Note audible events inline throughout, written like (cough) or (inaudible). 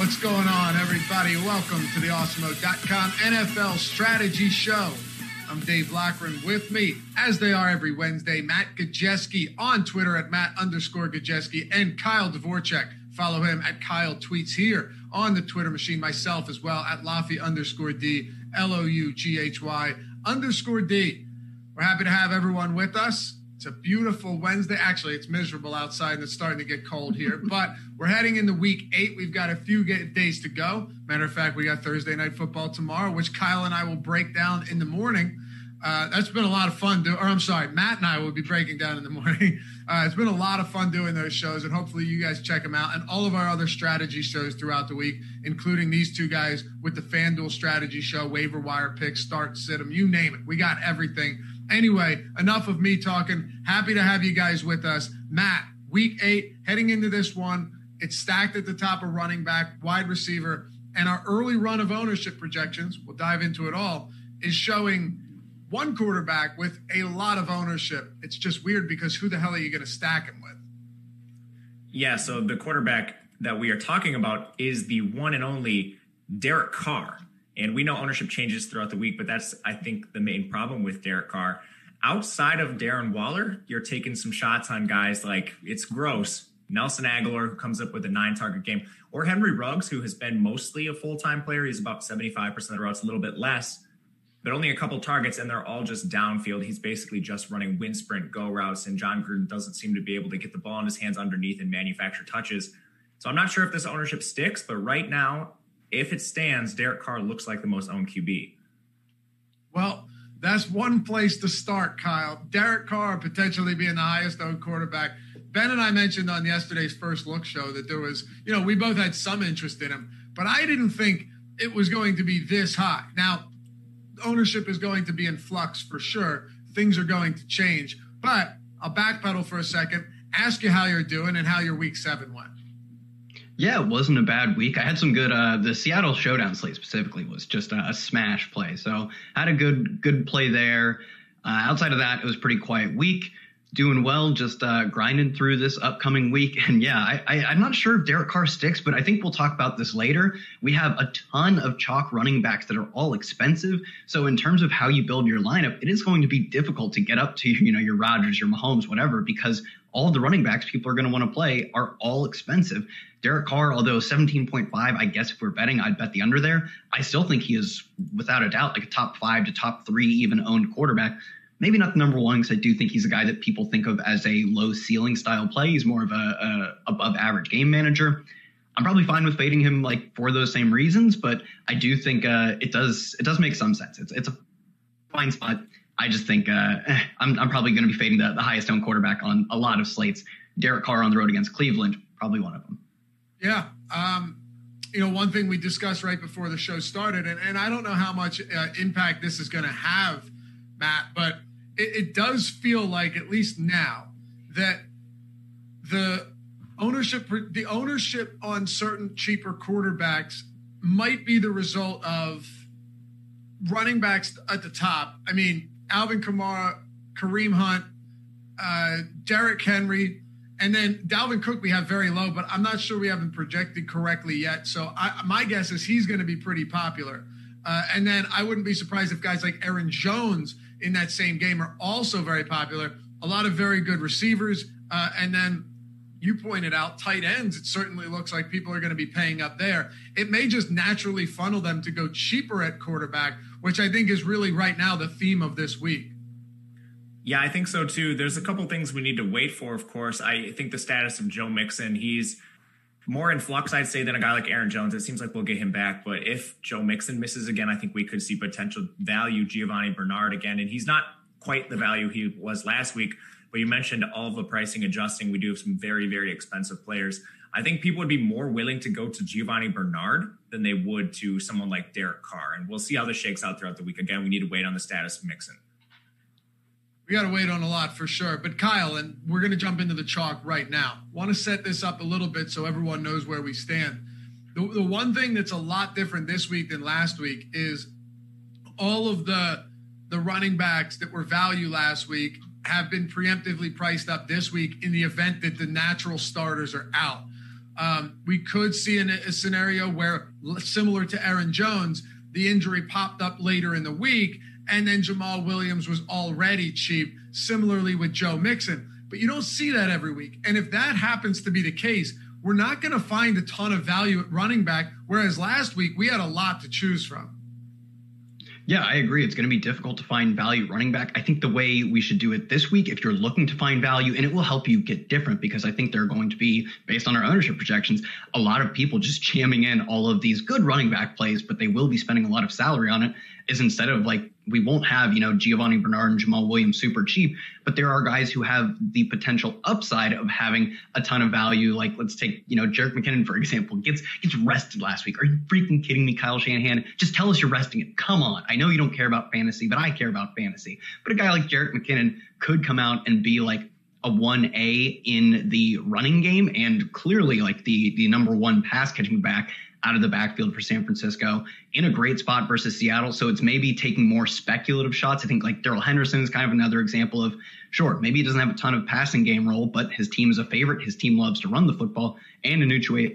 What's going on, everybody? Welcome to the Awesemo.com NFL Strategy Show. I'm Dave Loughran with me, as they are every Wednesday, Matt Gajewski on Twitter at Matt underscore Gajewski and Kyle Dvorchak. Follow him at Kyle Tweets here on the Twitter machine, myself as well at Loughy underscore D, L O U G H Y underscore D. We're happy to have everyone with us. It's a beautiful Wednesday. Actually, it's miserable outside and it's starting to get cold here, (laughs) but we're heading into week eight. We've got a few days to go. Matter of fact, we got Thursday night football tomorrow, which Kyle and I will break down in the morning. Uh, that's been a lot of fun. Do- or I'm sorry, Matt and I will be breaking down in the (laughs) morning. Uh, it's been a lot of fun doing those shows, and hopefully you guys check them out and all of our other strategy shows throughout the week, including these two guys with the FanDuel strategy show, waiver wire picks, start, sit them, you name it. We got everything. Anyway, enough of me talking. Happy to have you guys with us. Matt, week eight, heading into this one, it's stacked at the top of running back, wide receiver, and our early run of ownership projections, we'll dive into it all, is showing one quarterback with a lot of ownership. It's just weird because who the hell are you going to stack him with? Yeah, so the quarterback that we are talking about is the one and only Derek Carr. And we know ownership changes throughout the week, but that's, I think, the main problem with Derek Carr. Outside of Darren Waller, you're taking some shots on guys like it's gross. Nelson Agholor, who comes up with a nine target game, or Henry Ruggs, who has been mostly a full time player. He's about 75% of the routes, a little bit less, but only a couple targets, and they're all just downfield. He's basically just running wind sprint go routes, and Jon Gruden doesn't seem to be able to get the ball in his hands underneath and manufacture touches. So I'm not sure if this ownership sticks, but right now, if it stands, Derek Carr looks like the most owned QB. Well, that's one place to start, Kyle. Derek Carr potentially being the highest owned quarterback. Ben and I mentioned on yesterday's first look show that there was, you know, we both had some interest in him, but I didn't think it was going to be this high. Now, ownership is going to be in flux for sure. Things are going to change, but I'll backpedal for a second, ask you how you're doing and how your week seven went. Yeah, it wasn't a bad week. I had some good. Uh, the Seattle Showdown slate specifically was just a, a smash play, so I had a good good play there. Uh, outside of that, it was pretty quiet week. Doing well, just uh, grinding through this upcoming week. And yeah, I, I'm not sure if Derek Carr sticks, but I think we'll talk about this later. We have a ton of chalk running backs that are all expensive. So in terms of how you build your lineup, it is going to be difficult to get up to you know your Rodgers, your Mahomes, whatever, because all the running backs people are going to want to play are all expensive. Derek Carr, although 17.5, I guess if we're betting, I'd bet the under there. I still think he is, without a doubt, like a top five to top three even owned quarterback. Maybe not the number one because I do think he's a guy that people think of as a low ceiling style play. He's more of a, a above average game manager. I'm probably fine with fading him like for those same reasons, but I do think uh, it does it does make some sense. It's it's a fine spot. I just think uh, I'm, I'm probably going to be fading the, the highest owned quarterback on a lot of slates. Derek Carr on the road against Cleveland, probably one of them. Yeah. Um, you know, one thing we discussed right before the show started, and, and I don't know how much uh, impact this is going to have, Matt, but it, it does feel like, at least now, that the ownership the ownership on certain cheaper quarterbacks might be the result of running backs at the top. I mean, Alvin Kamara, Kareem Hunt, uh, Derrick Henry, And then Dalvin Cook, we have very low, but I'm not sure we haven't projected correctly yet. So I, my guess is he's going to be pretty popular. Uh, and then I wouldn't be surprised if guys like Aaron Jones in that same game are also very popular. A lot of very good receivers. Uh, and then you pointed out tight ends. It certainly looks like people are going to be paying up there. It may just naturally funnel them to go cheaper at quarterback, which I think is really right now the theme of this week. Yeah, I think so too. There's a couple things we need to wait for, of course. I think the status of Joe Mixon, he's more in flux, I'd say, than a guy like Aaron Jones. It seems like we'll get him back. But if Joe Mixon misses again, I think we could see potential value Giovani Bernard again. And he's not quite the value he was last week. But you mentioned all of the pricing adjusting. We do have some very, very expensive players. I think people would be more willing to go to Giovani Bernard than they would to someone like Derek Carr. And we'll see how this shakes out throughout the week. Again, we need to wait on the status of Mixon we got to wait on a lot for sure. But Kyle, and we're going to jump into the chalk right now. Want to set this up a little bit so everyone knows where we stand. The, the one thing that's a lot different this week than last week is all of the the running backs that were value last week have been preemptively priced up this week in the event that the natural starters are out. Um, we could see in a, a scenario where, similar to Aaron Jones, the injury popped up later in the week and then Jamaal Williams was already cheap, similarly with Joe Mixon. But you don't see that every week. And if that happens to be the case, we're not going to find a ton of value at running back, whereas last week we had a lot to choose from. Yeah, I agree. It's going to be difficult to find value running back. I think the way we should do it this week, if you're looking to find value, and it will help you get different because I think there are going to be, based on our ownership projections, a lot of people just jamming in all of these good running back plays, but they will be spending a lot of salary on it. Is instead of like we won't have, you know, Giovani Bernard and Jamaal Williams super cheap, but there are guys who have the potential upside of having a ton of value. Like let's take, you know, Jerick McKinnon, for example, gets gets rested last week. Are you freaking kidding me, Kyle Shanahan? Just tell us you're resting it. Come on. I know you don't care about fantasy, but I care about fantasy. But a guy like Jerick McKinnon could come out and be like a 1A in the running game and clearly like the the number one pass catching back out of the backfield for San Francisco in a great spot versus Seattle. So it's maybe taking more speculative shots. I think like Darrell Henderson is kind of another example of sure, maybe he doesn't have a ton of passing game role, but his team is a favorite. His team loves to run the football and a neutral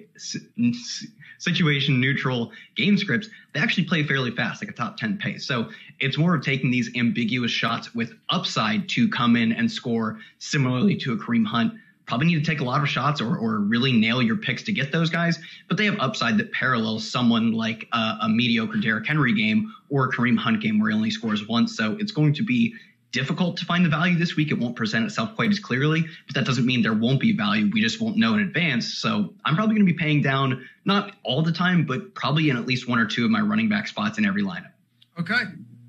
situation neutral game scripts. They actually play fairly fast, like a top 10 pace. So it's more of taking these ambiguous shots with upside to come in and score similarly to a Kareem Hunt probably need to take a lot of shots or, or really nail your picks to get those guys, but they have upside that parallels someone like a, a mediocre Derrick Henry game or a Kareem Hunt game where he only scores once. So it's going to be difficult to find the value this week. It won't present itself quite as clearly, but that doesn't mean there won't be value. We just won't know in advance. So I'm probably going to be paying down, not all the time, but probably in at least one or two of my running back spots in every lineup. Okay.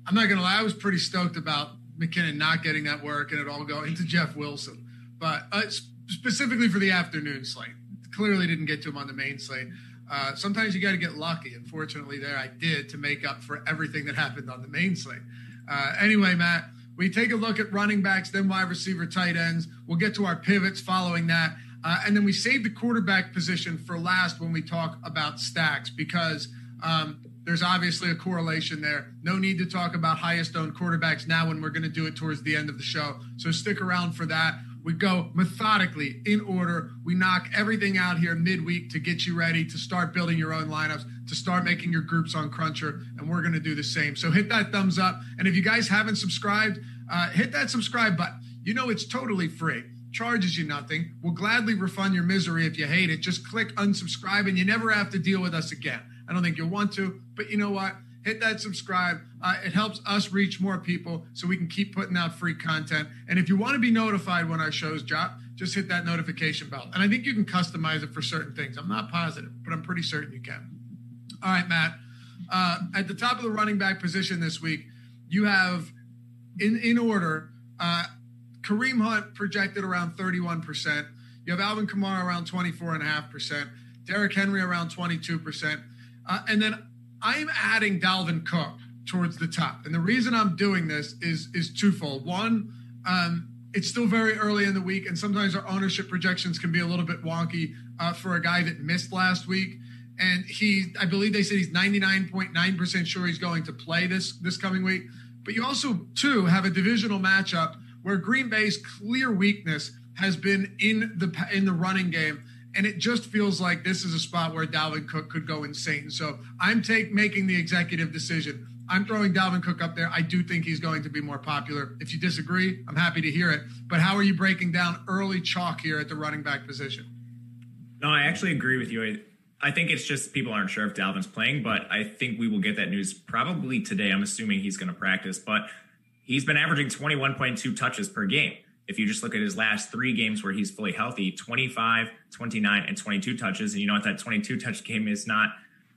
I'm not going to lie. I was pretty stoked about McKinnon not getting that work and it all going to Jeff Wilson. But uh, specifically for the afternoon slate. Clearly didn't get to him on the main slate. Uh, sometimes you got to get lucky. Unfortunately, there I did to make up for everything that happened on the main slate. Uh, anyway, Matt, we take a look at running backs, then wide receiver, tight ends. We'll get to our pivots following that. Uh, and then we save the quarterback position for last when we talk about stacks because um, there's obviously a correlation there. No need to talk about highest owned quarterbacks now when we're going to do it towards the end of the show. So stick around for that. We go methodically in order. We knock everything out here midweek to get you ready to start building your own lineups, to start making your groups on Cruncher, and we're going to do the same. So hit that thumbs up. And if you guys haven't subscribed, uh, hit that subscribe button. You know it's totally free charges you nothing. We'll gladly refund your misery if you hate it. Just click unsubscribe and you never have to deal with us again. I don't think you'll want to, but you know what? Hit that subscribe. Uh, it helps us reach more people so we can keep putting out free content. And if you want to be notified when our shows drop, just hit that notification bell. And I think you can customize it for certain things. I'm not positive, but I'm pretty certain you can. All right, Matt. Uh, at the top of the running back position this week, you have in in order uh, Kareem Hunt projected around 31%. You have Alvin Kamara around 24.5%. Derrick Henry around 22%. Uh, and then I'm adding Dalvin Cook towards the top. And the reason I'm doing this is is twofold. One, um, it's still very early in the week, and sometimes our ownership projections can be a little bit wonky uh, for a guy that missed last week. And he, I believe they said he's 99.9% sure he's going to play this this coming week. But you also, too, have a divisional matchup where Green Bay's clear weakness has been in the in the running game. And it just feels like this is a spot where Dalvin Cook could go insane. So I'm take making the executive decision. I'm throwing Dalvin Cook up there. I do think he's going to be more popular. If you disagree, I'm happy to hear it. But how are you breaking down early chalk here at the running back position? No, I actually agree with you. I, I think it's just people aren't sure if Dalvin's playing, but I think we will get that news probably today. I'm assuming he's going to practice, but he's been averaging 21.2 touches per game if you just look at his last three games where he's fully healthy 25 29 and 22 touches. And you know what? That 22 touch game is not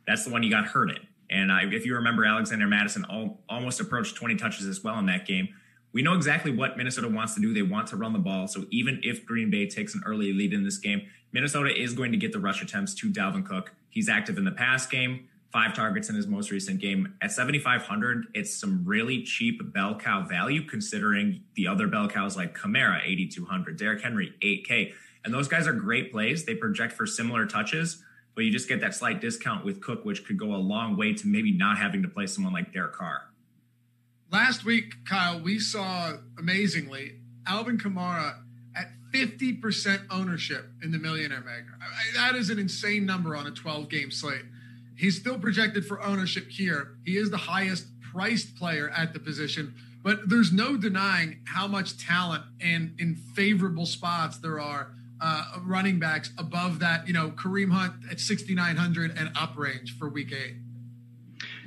that's the one you got hurt in. And if you remember alexander mattison all, almost approached 20 touches as well in that game. We know exactly what minnesota wants to do. They want to run the ball. So even if green bay takes an early lead in this game minnesota is going to get the rush attempts to dalvin cook. He's active in the pass game five targets in his most recent game. At 7,500, it's some really cheap bell cow value considering the other bell cows like Kamara, 8,200, Derrick Henry, 8K. And those guys are great plays. They project for similar touches, but you just get that slight discount with Cook, which could go a long way to maybe not having to play someone like Derek Carr. Last week, Kyle, we saw amazingly Alvin Kamara at 50% ownership in the Millionaire Maker. That is an insane number on a 12 game slate. He's still projected for ownership here. He is the highest priced player at the position, but there's no denying how much talent and in favorable spots there are uh, running backs above that, you know, Kareem Hunt at 6,900 and up range for week eight.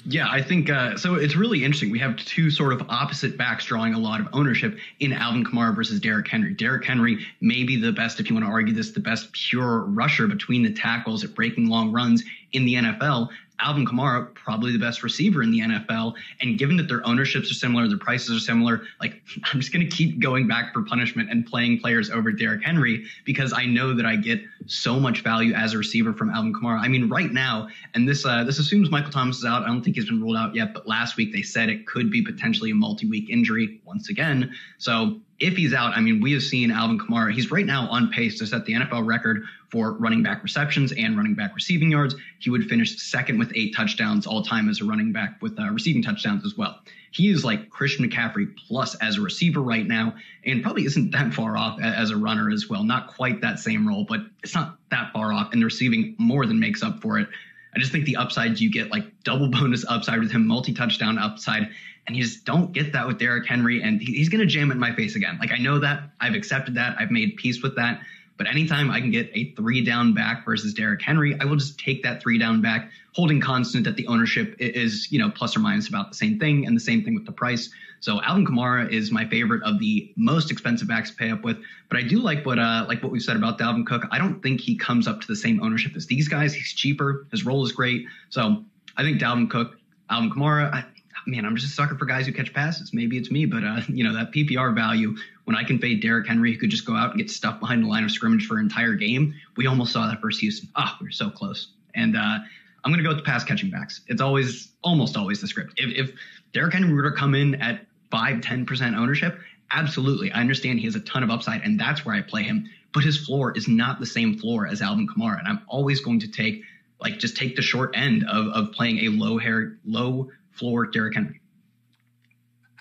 Yeah, I think uh, so. It's really interesting. We have two sort of opposite backs drawing a lot of ownership in Alvin Kamara versus Derrick Henry. Derrick Henry may be the best, if you want to argue this, the best pure rusher between the tackles at breaking long runs in the NFL. Alvin Kamara, probably the best receiver in the NFL. And given that their ownerships are similar, their prices are similar, like (laughs) I'm just going to keep going back for punishment and playing players over Derrick Henry because I know that I get so much value as a receiver from Alvin Kamara. I mean, right now, and this uh, this assumes Michael Thomas is out. I don't think he's been ruled out yet, but last week they said it could be potentially a multi-week injury once again. So if he's out, I mean, we have seen Alvin Kamara. He's right now on pace to set the NFL record for running back receptions and running back receiving yards. He would finish second with eight touchdowns all time as a running back with uh, receiving touchdowns as well. He is like Christian McCaffrey plus as a receiver right now, and probably isn't that far off as a runner as well. Not quite that same role, but it's not that far off, and the receiving more than makes up for it. I just think the upside you get like double (laughs) bonus upside with him, multi touchdown upside, and you just don't get that with Derrick Henry, and he's going to jam it in my face again. Like I know that I've accepted that, I've made peace with that, but anytime I can get a three down back versus Derrick Henry, I will just take that three down back, holding constant that the ownership is, you know, plus or minus about the same thing, and the same thing with the price. So Alvin Kamara is my favorite of the most expensive backs to pay up with. But I do like what uh like what we've said about Dalvin Cook. I don't think he comes up to the same ownership as these guys. He's cheaper. His role is great. So I think Dalvin Cook, Alvin Kamara, I, man, I'm just a sucker for guys who catch passes. Maybe it's me, but uh, you know that PPR value when I can fade Derrick Henry, who could just go out and get stuff behind the line of scrimmage for an entire game. We almost saw that versus Houston. Ah, we are so close. And uh, I'm going to go with the pass catching backs. It's always, almost always the script. If, if Derrick Henry were to come in at five, 10% ownership, absolutely. I understand he has a ton of upside, and that's where I play him. But his floor is not the same floor as Alvin Kamara, and I'm always going to take like just take the short end of, of playing a low hair, low floor Derrick Henry.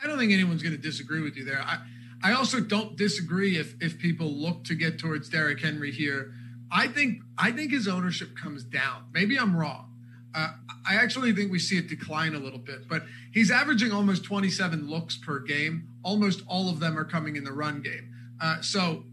I don't think anyone's going to disagree with you there. I, I also don't disagree if if people look to get towards Derrick Henry here. I think I think his ownership comes down. Maybe I'm wrong. Uh, I actually think we see it decline a little bit, but he's averaging almost 27 looks per game. Almost all of them are coming in the run game. Uh, so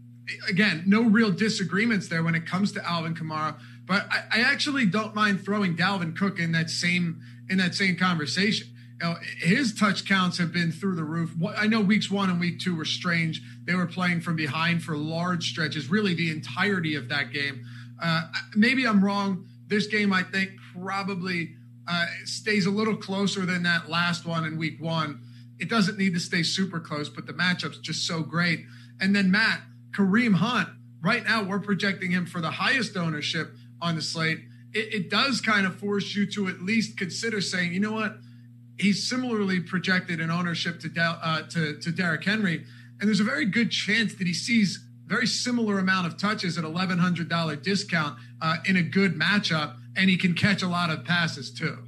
again, no real disagreements there when it comes to Alvin Kamara. But I, I actually don't mind throwing Dalvin Cook in that same in that same conversation. You know, his touch counts have been through the roof. I know weeks one and week two were strange. They were playing from behind for large stretches, really the entirety of that game. Uh, maybe I'm wrong. This game, I think, probably uh, stays a little closer than that last one in week one. It doesn't need to stay super close, but the matchup's just so great. And then Matt, Kareem Hunt, right now we're projecting him for the highest ownership on the slate. It, it does kind of force you to at least consider saying, you know what? he's similarly projected in ownership to Del, uh, to to Derrick Henry, and there's a very good chance that he sees very similar amount of touches at eleven hundred dollar discount uh, in a good matchup, and he can catch a lot of passes too.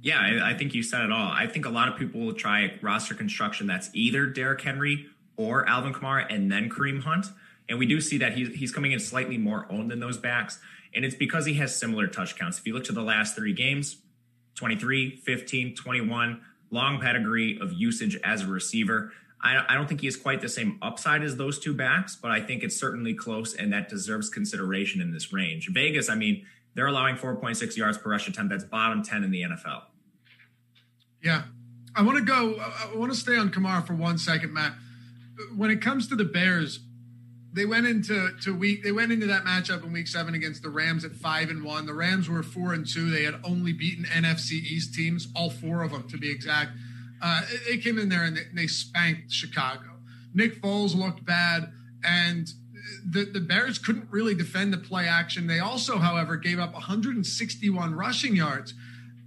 Yeah, I, I think you said it all. I think a lot of people will try roster construction that's either Derrick Henry or Alvin Kamara and then Kareem Hunt. And we do see that he's, he's coming in slightly more owned than those backs. And it's because he has similar touch counts. If you look to the last three games, 23, 15, 21, long pedigree of usage as a receiver. I, I don't think he has quite the same upside as those two backs, but I think it's certainly close and that deserves consideration in this range. Vegas, I mean, they're allowing 4.6 yards per rush attempt. That's bottom 10 in the NFL. Yeah. I want to go, I want to stay on Kamara for one second, Matt. When it comes to the Bears, they went into to week they went into that matchup in week seven against the Rams at five and one. The Rams were four and two. They had only beaten NFC East teams, all four of them to be exact. Uh, they came in there and they, they, spanked Chicago. Nick Foles looked bad, and the, the Bears couldn't really defend the play action. They also, however, gave up 161 rushing yards.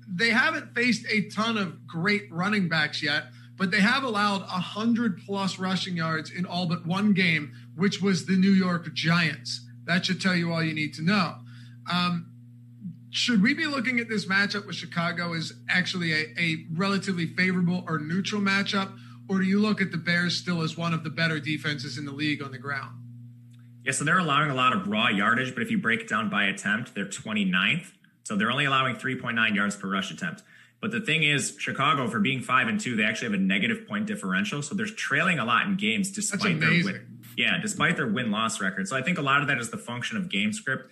They haven't faced a ton of great running backs yet but they have allowed 100 plus rushing yards in all but one game, which was the New York Giants. That should tell you all you need to know. Um, should we be looking at this matchup with Chicago as actually a, a relatively favorable or neutral matchup? Or do you look at the Bears still as one of the better defenses in the league on the ground? Yeah, so they're allowing a lot of raw yardage, but if you break it down by attempt, they're 29th. So they're only allowing 3.9 yards per rush attempt. But the thing is, Chicago, for being five and two, they actually have a negative point differential. So they're trailing a lot in games despite their win. Yeah, despite their win loss record. So I think a lot of that is the function of game script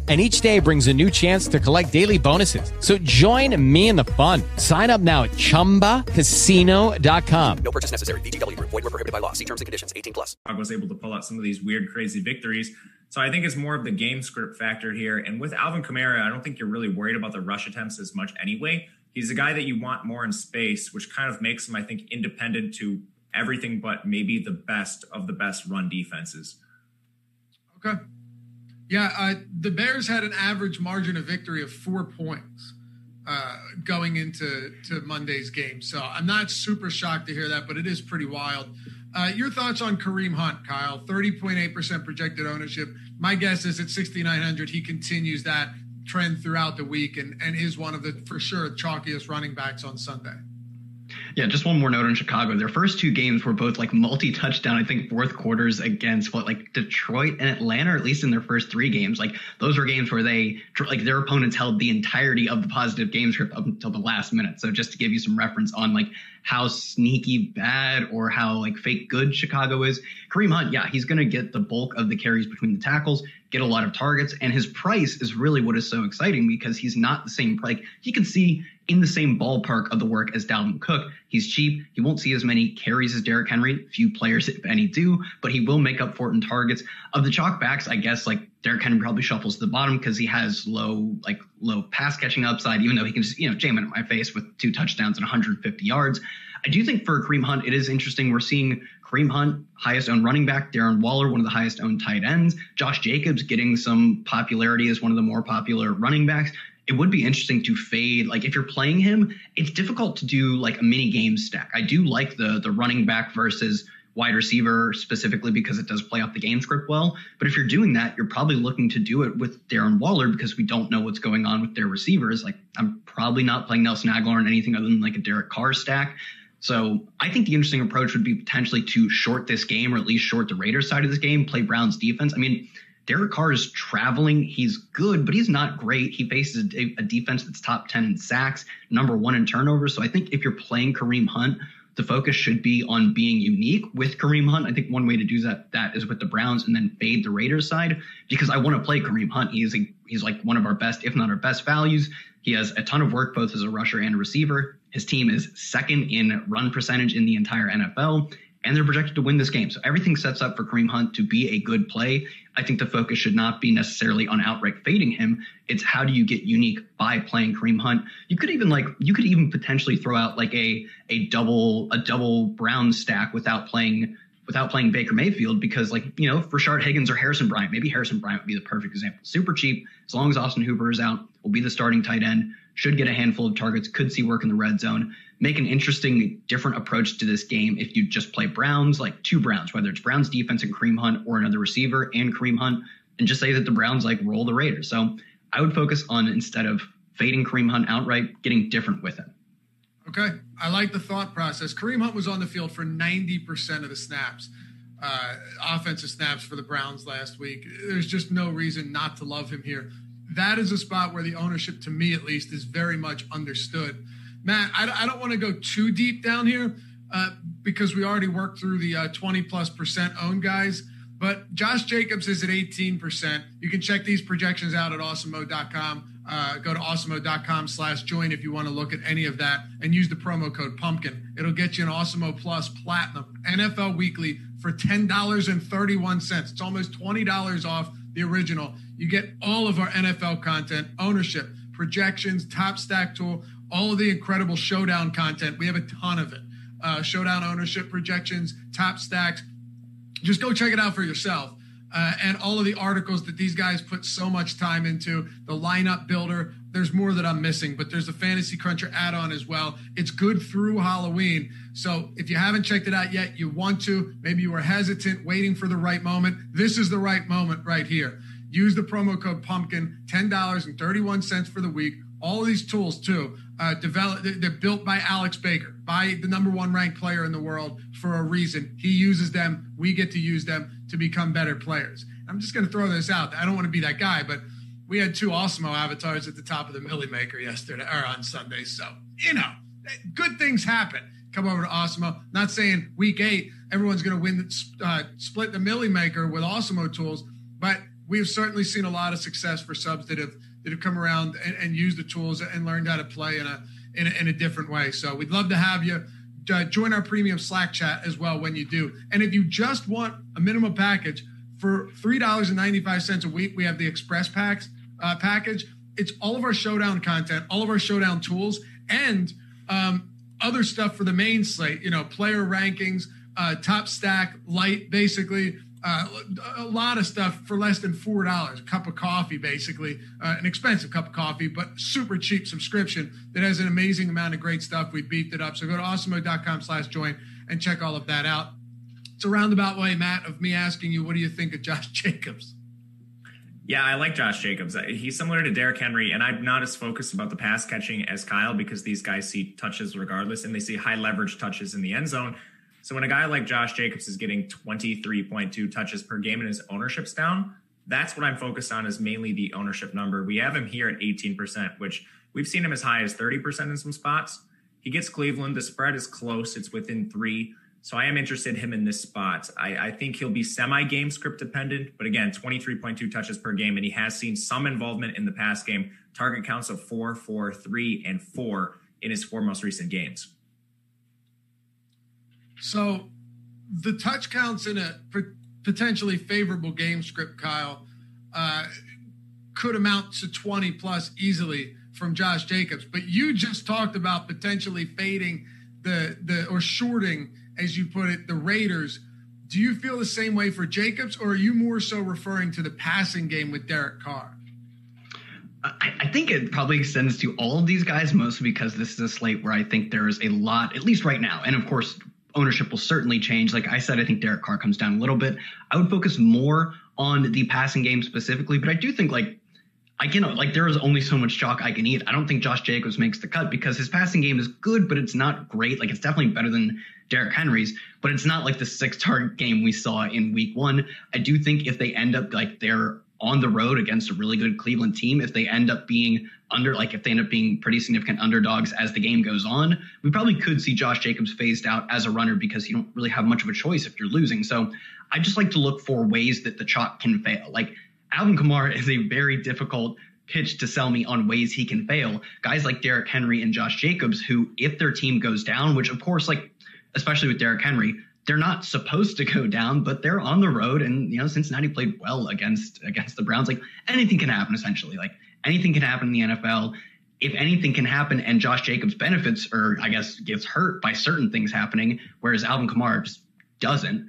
and each day brings a new chance to collect daily bonuses. So join me in the fun. Sign up now at ChumbaCasino.com. No purchase necessary. VGW. Void were prohibited by law. See terms and conditions. 18 plus. I was able to pull out some of these weird, crazy victories. So I think it's more of the game script factor here. And with Alvin Kamara, I don't think you're really worried about the rush attempts as much anyway. He's a guy that you want more in space, which kind of makes him, I think, independent to everything but maybe the best of the best run defenses. Okay. Yeah, uh, the Bears had an average margin of victory of four points uh, going into to Monday's game. So I'm not super shocked to hear that, but it is pretty wild. Uh, your thoughts on Kareem Hunt, Kyle? 30.8% projected ownership. My guess is at 6,900, he continues that trend throughout the week and, and is one of the, for sure, chalkiest running backs on Sunday. Yeah, just one more note on Chicago. Their first two games were both like multi touchdown, I think fourth quarters against what like Detroit and Atlanta, at least in their first three games. Like those were games where they like their opponents held the entirety of the positive game script up until the last minute. So just to give you some reference on like how sneaky bad or how like fake good Chicago is, Kareem Hunt, yeah, he's gonna get the bulk of the carries between the tackles, get a lot of targets, and his price is really what is so exciting because he's not the same like he can see in the same ballpark of the work as Dalvin Cook. He's cheap. He won't see as many carries as Derrick Henry. Few players, if any, do, but he will make up for it in targets. Of the chalk backs, I guess like Derrick Henry probably shuffles to the bottom because he has low, like low pass catching upside, even though he can just, you know, jam it in my face with two touchdowns and 150 yards. I do think for Kareem Hunt, it is interesting. We're seeing Kareem Hunt, highest owned running back, Darren Waller, one of the highest owned tight ends, Josh Jacobs getting some popularity as one of the more popular running backs it would be interesting to fade. Like if you're playing him, it's difficult to do like a mini game stack. I do like the the running back versus wide receiver specifically because it does play off the game script well. But if you're doing that, you're probably looking to do it with Darren Waller because we don't know what's going on with their receivers. Like I'm probably not playing Nelson Agholor in anything other than like a Derek Carr stack. So I think the interesting approach would be potentially to short this game or at least short the Raiders side of this game, play Brown's defense. I mean, Derek Carr is traveling. He's good, but he's not great. He faces a, a, defense that's top 10 in sacks, number one in turnovers. So I think if you're playing Kareem Hunt, the focus should be on being unique with Kareem Hunt. I think one way to do that that is with the Browns and then fade the Raiders side because I want to play Kareem Hunt. He's a, he's like one of our best, if not our best values. He has a ton of work both as a rusher and a receiver. His team is second in run percentage in the entire NFL and they're projected to win this game. So everything sets up for Kareem Hunt to be a good play. I think the focus should not be necessarily on outright fading him. It's how do you get unique by playing Kareem Hunt. You could even like you could even potentially throw out like a a double a double Brown stack without playing without playing Baker Mayfield because like you know Rashard Higgins or Harrison Bryant, maybe Harrison Bryant would be the perfect example. Super cheap as long as Austin Hooper is out, will be the starting tight end. should get a handful of targets, could see work in the red zone. Make an interesting, different approach to this game if you just play Browns, like two Browns, whether it's Browns defense and Kareem Hunt or another receiver and Kareem Hunt, and just say that the Browns like roll the Raiders. So I would focus on instead of fading Kareem Hunt outright, getting different with him. Okay. I like the thought process. Kareem Hunt was on the field for 90% of the snaps, uh, offensive snaps for the Browns last week. There's just no reason not to love him here. That is a spot where the ownership, to me at least, is very much understood. Matt, I, I don't want to go too deep down here uh, because we already worked through the uh, 20 plus percent owned guys. But Josh Jacobs is at 18%. You can check these projections out at awesemo.com. Uh, go to awesemo.com slash join if you want to look at any of that and use the promo code pumpkin. It'll get you an Awesemo Plus Platinum NFL Weekly for $10.31. It's almost $20 off the original. You get all of our NFL content, ownership, projections, top stack tool, all of the incredible showdown content. We have a ton of it. Uh, showdown ownership projections, top stacks. Just go check it out for yourself. Uh, and all of the articles that these guys put so much time into, the lineup builder. There's more that I'm missing, but there's a Fantasy Cruncher add on as well. It's good through Halloween. So if you haven't checked it out yet, you want to, maybe you were hesitant, waiting for the right moment. This is the right moment right here. Use the promo code PUMPKIN, $10.31 for the week. All these tools, too, uh, develop, they're built by Alex Baker, by the number one ranked player in the world for a reason. He uses them. We get to use them to become better players. I'm just going to throw this out. I don't want to be that guy, but we had two Awesemo avatars at the top of the Millie Maker yesterday or on Sunday. So, you know, good things happen. Come over to Awesemo. Not saying week eight, everyone's going to win, uh, split the Millie Maker with Awesemo tools, but we've certainly seen a lot of success for subs that have, come around and, and used the tools and learned how to play in a, in a, in a different way. So we'd love to have you. Uh, join our premium Slack chat as well when you do. And if you just want a minimum package for three dollars and ninety five cents a week, we have the Express Packs uh, package. It's all of our Showdown content, all of our Showdown tools, and um, other stuff for the main slate. You know, player rankings, uh, top stack, light, basically uh, a lot of stuff for less than four dollars. A cup of coffee, basically, uh, an expensive cup of coffee, but super cheap subscription that has an amazing amount of great stuff. We beefed it up. So go to awesemo.com/join and check all of that out. It's a roundabout way, Matt, of me asking you, what do you think of Josh (laughs) Jacobs? Yeah, I like Josh Jacobs. Uh, he's similar to Derrick Henry, and I'm not as focused about the pass catching as Kyle because these guys see touches regardless, and they see high leverage touches in the end zone. So when a guy like Josh Jacobs is getting 23.2 touches per game and his ownership's down, that's what I'm focused on is mainly the ownership number. We have him here at 18%, which we've seen him as high as 30% in some spots. He gets Cleveland. The spread is close. It's within three. So I am interested in him in this spot. I, I think he'll be semi game script dependent, but again, 23.2 touches per game. And he has seen some involvement in the past game, target counts of four, four, three, and four in his four most recent games. So the touch counts in a potentially favorable game script, Kyle, uh, could amount to 20 plus easily from Josh Jacobs. But you just talked about potentially fading the the or shorting, as you put it, the Raiders. Do you feel the same way for Jacobs, or are you more so referring to the passing game with Derek Carr? I, I think it probably extends to all of these guys, mostly because this is a slate where I think there is a lot, at least right now, and of course ownership will certainly change. Like I said, I think Derek Carr comes down a little bit. I would focus more on the passing game specifically, but I do think like I can like there is only so much chalk I can eat. I don't think Josh Jacobs makes the cut because his passing game is good, but it's not great. Like it's definitely better than Derrick Henry's, but it's not like the six target game we saw in week one. I do think if they end up like they're on the road against a really good Cleveland team, if they end up being under, like if they end up being pretty significant underdogs as the game goes on, we probably could see Josh Jacobs phased out as a runner because you don't really have much of a choice if you're losing. So I just like to look for ways that the chalk can fail. Like Alvin Kamara is a very difficult pitch to sell me on ways he can fail. Guys like Derrick Henry and Josh Jacobs, who if their team goes down, which of course, like especially with Derrick Henry, they're not supposed to go down, but they're on the road. And you know, Cincinnati played well against against the Browns. Like anything can happen, essentially. Like anything can happen in the NFL. If anything can happen, and Josh Jacobs benefits, or I guess gets hurt by certain things happening, whereas Alvin Kamara just doesn't.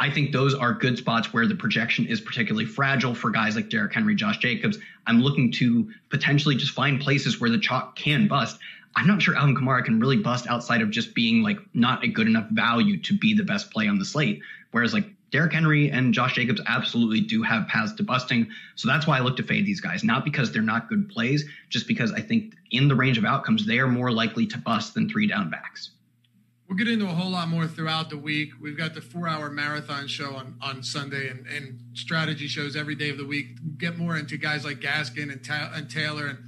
I think those are good spots where the projection is particularly fragile for guys like Derrick Henry, Josh Jacobs. I'm looking to potentially just find places where the chalk can bust. I'm not sure Alvin Kamara can really bust outside of just being like not a good enough value to be the best play on the slate. Whereas like Derrick Henry and Josh Jacobs absolutely do have paths to busting. So that's why I look to fade these guys, not because they're not good plays, just because I think in the range of outcomes, they are more likely to bust than three down backs. We'll get into a whole lot more throughout the week. We've got the four hour marathon show on, on Sunday and, and strategy shows every day of the week. Get more into guys like Gaskin and, Ta- and Taylor and,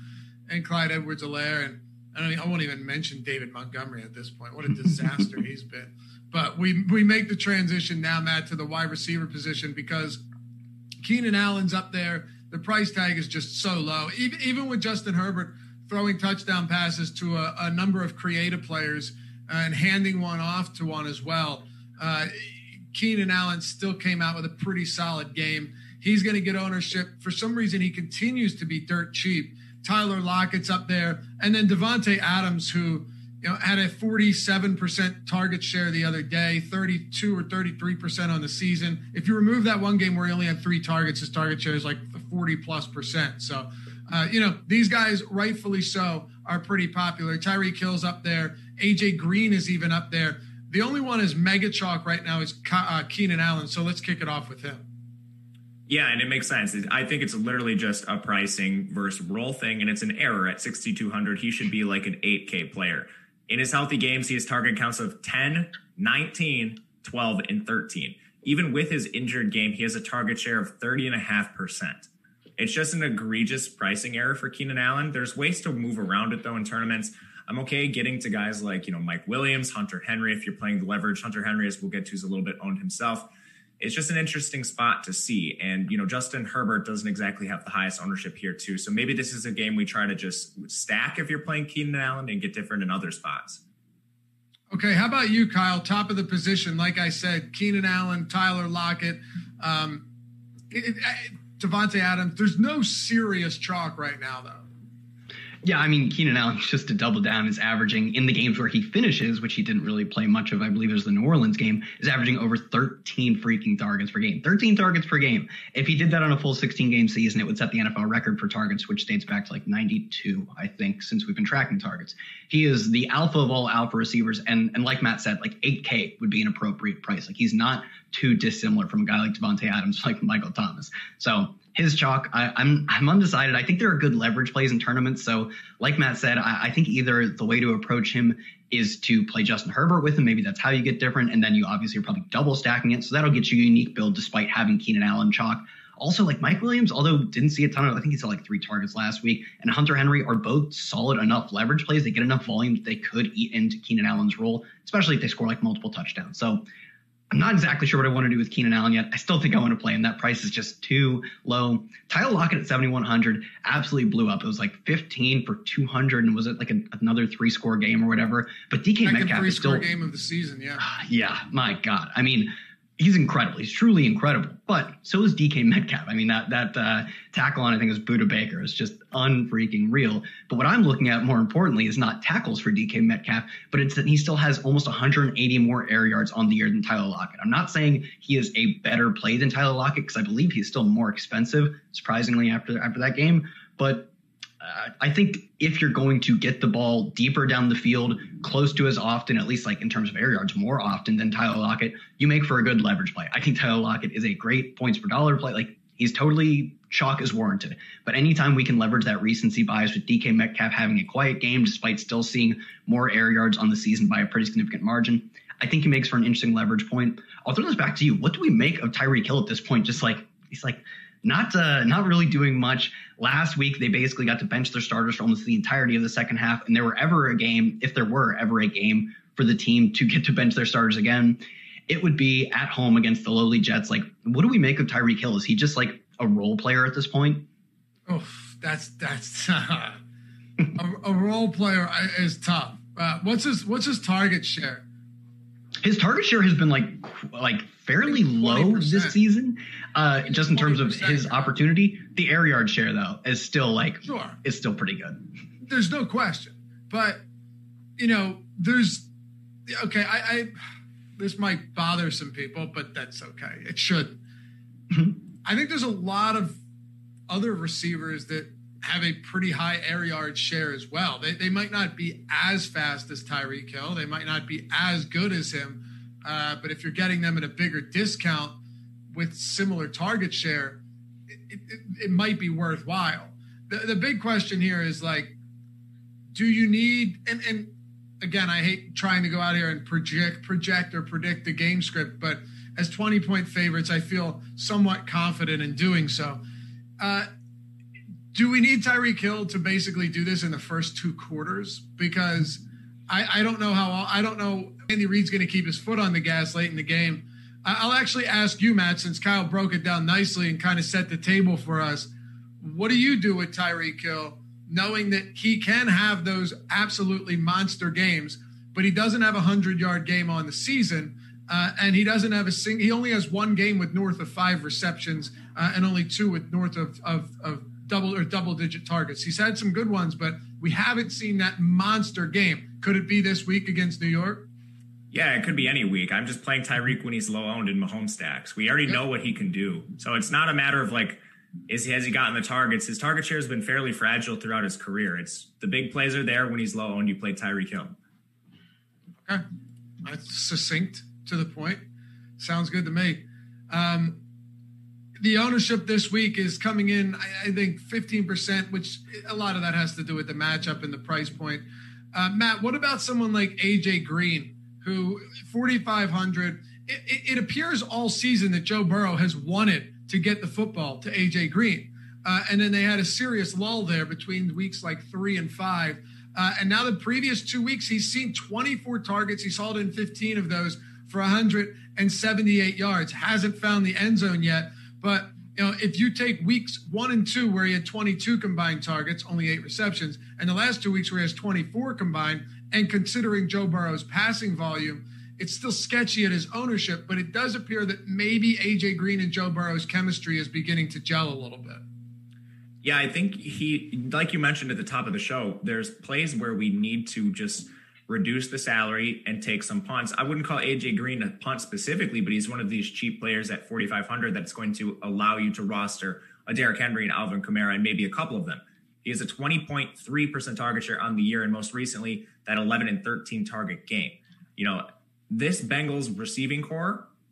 and Clyde Edwards Helaire. And I, don't, I won't even mention David Montgomery at this point. What a disaster he's been. But we, we make the transition now, Matt, to the wide receiver position because Keenan Allen's up there. The price tag is just so low. Even, even with Justin Herbert throwing touchdown passes to a, a number of creative players – and handing one off to one as well. Uh, Keenan Allen still came out with a pretty solid game. He's going to get ownership. For some reason, he continues to be dirt cheap. Tyler Lockett's up there, and then Davante Adams, who you know had a 47% target share the other day, 32 or 33% on the season. If you remove that one game where he only had three targets, his target share is like 40 plus percent. So, uh, you know, these guys, rightfully so, are pretty popular. Tyreek Hill's up there. AJ Green is even up there. The only one is mega chalk right now is uh, Keenan Allen. So let's kick it off with him. Yeah, and it makes sense. I think it's literally just a pricing versus role thing, and it's an error at 6,200. He should be like an 8K player. In his healthy games, he has target counts of 10, 19, 12, and 13. Even with his injured game, he has a target share of 30.5%. It's just an egregious pricing error for Keenan Allen. There's ways to move around it, though, in tournaments. I'm okay getting to guys like, you know, Mike Williams, Hunter Henry, if you're playing the leverage. Hunter Henry, as we'll get to, is a little bit owned himself. It's just an interesting spot to see. And, you know, Justin Herbert doesn't exactly have the highest ownership here, too. So maybe this is a game we try to just stack if you're playing Keenan Allen and get different in other spots. Okay, how about you, Kyle? Top of the position, like I said, Keenan Allen, Tyler Lockett, um, Davante Adams. There's no serious chalk right now, though. Yeah, I mean, Keenan Allen, just to double down, is averaging in the games where he finishes, which he didn't really play much of, I believe it was the New Orleans game, is averaging over 13 freaking targets per game. 13 targets per game. If he did that on a full 16 game season, it would set the NFL record for targets, which dates back to like 92, I think, since we've been tracking targets. He is the alpha of all alpha receivers. And, and like Matt said, like 8K would be an appropriate price. Like he's not too dissimilar from a guy like Davante Adams, (laughs) like Michael Thomas. So his chalk. I, am I'm, I'm undecided. I think there are good leverage plays in tournaments. So, like Matt said, I, I, think either the way to approach him is to play Justin Herbert with him. Maybe that's how you get different, and then you obviously are probably double stacking it. So that'll get you a unique build despite having Keenan Allen chalk. Also, like Mike Williams, although didn't see a ton of, I think he saw like three targets last week, and Hunter Henry are both solid enough leverage plays. They get enough volume that they could eat into Keenan Allen's role, especially if they score like multiple touchdowns. So I'm not exactly sure what I want to do with Keenan Allen yet. I still think I want to play him. That price is just too low. Tyler Lockett at 7,100 absolutely blew up. It was like 15 for 200, and was it like a, another three score game or whatever? But DK Second Metcalf is still game of the season. Yeah, (sighs) yeah. My God, I mean, he's incredible. He's truly incredible. But so is DK Metcalf. I mean, that that uh, tackle on I think it was Budda Baker is just unfreaking real. But what I'm looking at more importantly is not tackles for DK Metcalf, but it's that he still has almost 180 more air yards on the year than Tyler Lockett. I'm not saying he is a better play than Tyler Lockett because I believe he's still more expensive, surprisingly after after that game. But I think if you're going to get the ball deeper down the field, close to as often, at least like in terms of air yards, more often than Tyler Lockett, you make for a good leverage play. I think Tyler Lockett is a great points per dollar play. Like he's totally chalk is warranted. But anytime we can leverage that recency bias with DK Metcalf having a quiet game despite still seeing more air yards on the season by a pretty significant margin, I think he makes for an interesting leverage point. I'll throw this back to you. What do we make of Tyreek Hill at this point? Just like he's like not uh, not really doing much. Last week they basically got to bench their starters for almost the entirety of the second half, and there were ever a game, if there were ever a game for the team to get to bench their starters again, it would be at home against the lowly Jets. Like, what do we make of Tyreek Hill? Is he just like a role player at this point? Oh, that's that's uh, (laughs) a, a, role player is tough. Uh, what's his what's his target share? His target share has been like like fairly low this season, uh, just in terms of his opportunity. The air yard share though is still like sure. is still pretty good. There's no question, but you know, there's okay. I, I this might bother some people, but that's okay. It should. I think there's a lot of other receivers that have a pretty high air yard share as well. They, they might not be as fast as Tyreek Hill. They might not be as good as him. Uh, but if you're getting them at a bigger discount with similar target share, it, it, it might be worthwhile. The, the big question here is like, do you need, and, and again, I hate trying to go out here and project, project or predict the game script, but as 20 point favorites, I feel somewhat confident in doing so. Uh, do we need Tyreek Hill to basically do this in the first two quarters? Because I, I don't know how I don't know Andy Reid's going to keep his foot on the gas late in the game. I'll actually ask you, Matt, since Kyle broke it down nicely and kind of set the table for us. What do you do with Tyreek Hill, knowing that he can have those absolutely monster games, but he doesn't have a hundred yard game on the season, uh, and he doesn't have a sing. He only has one game with north of five receptions uh, and only two with north of, of, of double or double digit targets. He's had some good ones, but we haven't seen that monster game. Could it be this week against New York? Yeah, it could be any week. I'm just playing Tyreek when he's low owned in Mahomes stacks. We already know what he can do. So it's not a matter of like, is he has he gotten the targets? His target share has been fairly fragile throughout his career. It's the big plays are there when he's low owned. You play Tyreek Hill. Okay, that's succinct to the point. Sounds good to me. Um, the ownership this week is coming in, I, I, think, 15%, which a lot of that has to do with the matchup and the price point. Uh, Matt, what about someone like AJ Green? who 4,500. It, it, it, appears all season that Joe Burrow has wanted to get the football to AJ Green. Uh, and then they had a serious lull there between weeks like three and five. Uh, and now the previous two weeks, he's seen 24 targets. He's hauled in 15 of those for 178 yards. Hasn't found the end zone yet. But you know, if you take weeks one and two where he had 22 combined targets, only eight receptions, and the last two weeks where he has 24 combined, and considering Joe Burrow's passing volume, it's still sketchy at his ownership, but it does appear that maybe AJ Green and Joe Burrow's chemistry is beginning to gel a little bit. Yeah, I think he, like you mentioned at the top of the show, there's plays where we need to just reduce the salary and take some punts. I wouldn't call AJ Green a punt specifically, but he's one of these cheap players at 4,500 that's going to allow you to roster a Derrick Henry and Alvin Kamara and maybe a couple of them. He has a 20.3% target share on the year, and most recently, that 11 and 13 target game. You know, this Bengals receiving corps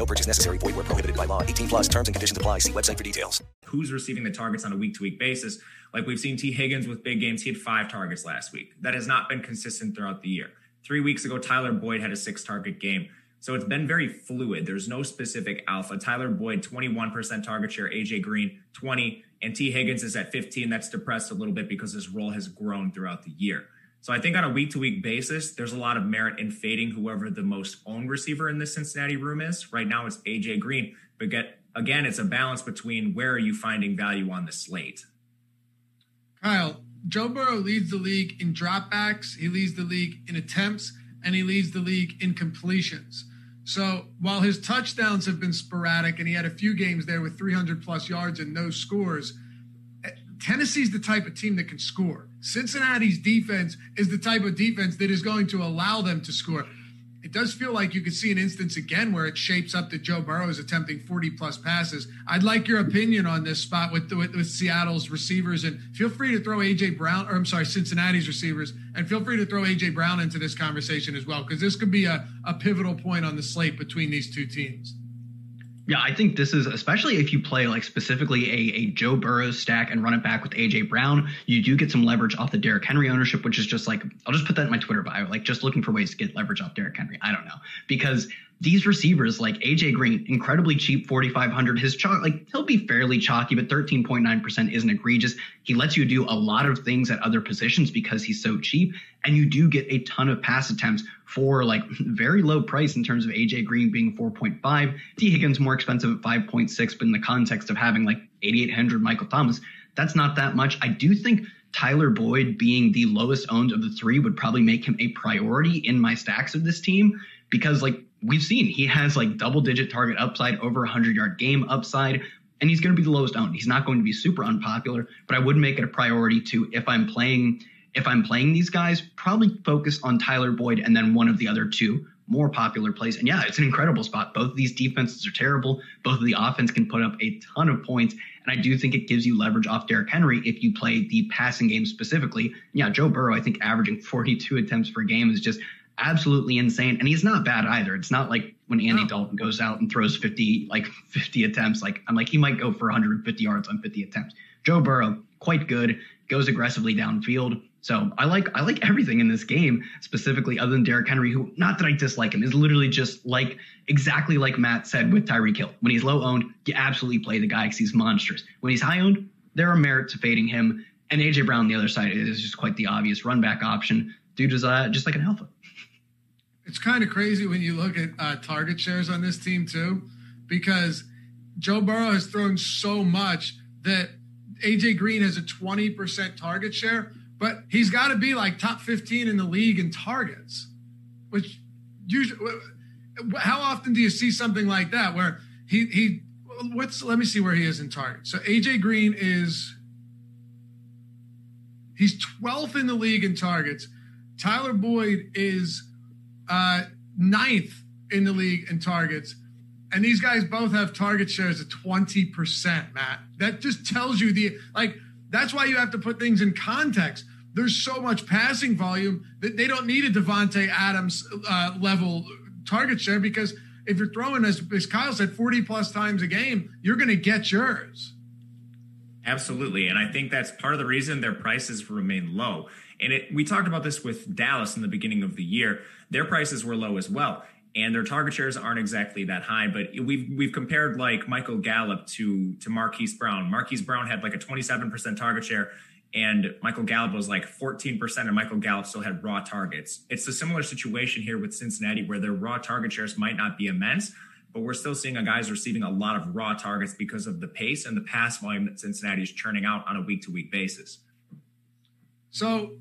No purchase necessary. Void where prohibited by law. 18 plus terms and conditions apply. See website for details. Who's receiving the targets on a week to week basis? Like we've seen Tee Higgins with big games. He had five targets last week. That has not been consistent throughout the year. Three weeks ago, Tyler Boyd had a six target game. So it's been very fluid. There's no specific alpha. Tyler Boyd, 21% target share, AJ Green, 20, and Tee Higgins is at 15. That's depressed a little bit because his role has grown throughout the year. So I think on a week to week basis, there's a lot of merit in fading whoever the most owned receiver in this Cincinnati room is. Right now it's AJ Green, but get again, it's a balance between where are you finding value on the slate. Kyle, Joe Burrow leads the league in dropbacks, he leads the league in attempts, and he leads the league in completions. So while his touchdowns have been sporadic and he had a few games there with 300 plus yards and no scores, Tennessee's the type of team that can score. Cincinnati's defense is the type of defense that is going to allow them to score it does feel like you could see an instance again where it shapes up that Joe Burrow is attempting 40 plus passes. I'd like your opinion on this spot with, with, with Seattle's receivers, and feel free to throw AJ Brown, or I'm sorry, Cincinnati's receivers, and feel free to throw AJ Brown into this conversation as well, because this could be a, a pivotal point on the slate between these two teams. Yeah, I think this is especially if you play like specifically a, a Joe Burrow stack and run it back with AJ Brown, you do get some leverage off the Derrick Henry ownership, which is just like I'll just put that in my Twitter bio, like just looking for ways to get leverage off Derrick Henry. I don't know because these receivers like AJ Green, incredibly cheap, 4,500. His chalk, like he'll be fairly chalky, but 13.9% isn't egregious. He lets you do a lot of things at other positions because he's so cheap, and you do get a ton of pass attempts for like (laughs) very low price in terms of AJ Green being 4.5. Tee Higgins more expensive at 5.6, but in the context of having like 8,800 Michael Thomas, that's not that much. I do think Tyler Boyd being the lowest owned of the three would probably make him a priority in my stacks of this team because like we've seen he has like double digit target upside, over 100 yard game upside, and he's going to be the lowest owned. He's not going to be super unpopular, but I would make it a priority to if I'm playing if I'm playing these guys, probably focus on Tyler Boyd and then one of the other two more popular plays. And yeah, it's an incredible spot. Both of these defenses are terrible. Both of the offense can put up a ton of points. And I do think it gives you leverage off Derrick Henry if you play the passing game specifically. Yeah, Joe Burrow, I think averaging 42 attempts per game is just absolutely insane. And he's not bad either. It's not like when Andy no. Dalton goes out and throws 50, like (laughs) 50 attempts. Like I'm like, he might go for 150 yards on 50 attempts. Joe Burrow, quite good, goes aggressively downfield. So I like I like everything in this game, specifically other than Derrick Henry, who not that I dislike him, is literally just like exactly like Matt said with Tyreek Hill. When he's low owned, you absolutely play the guy because he's monstrous. When he's high owned, there are merits to fading him. And AJ Brown on the other side is just quite the obvious run back option. Dude is uh, just like an alpha. It's kind of crazy when you look at uh, target shares on this team too, because Joe Burrow has thrown so much that AJ Green has a 20% target share, but he's got to be like top 15 in the league in targets, which usually, how often do you see something like that where he, he, what's, let me see where he is in targets. So AJ Green is, he's 12th in the league in targets. Tyler Boyd is uh, ninth in the league in targets. And these guys both have target shares of 20%, Matt. That just tells you the, like, that's why you have to put things in context. There's so much passing volume that they don't need a Davante Adams uh, level target share because if you're throwing, as, as Kyle said, 40 plus times a game, you're going to get yours. Absolutely. And I think that's part of the reason their prices remain low. And it, we talked about this with Dallas in the beginning of the year. Their prices were low as well, and their target shares aren't exactly that high. But we've we've compared like Michael Gallup to to Marquise Brown. Marquise Brown had like a 27% target share, and Michael Gallup was like 14%, and Michael Gallup still had raw targets. It's a similar situation here with Cincinnati, where their raw target shares might not be immense, but we're still seeing a guys receiving a lot of raw targets because of the pace and the pass volume that Cincinnati is churning out on a week to week basis. So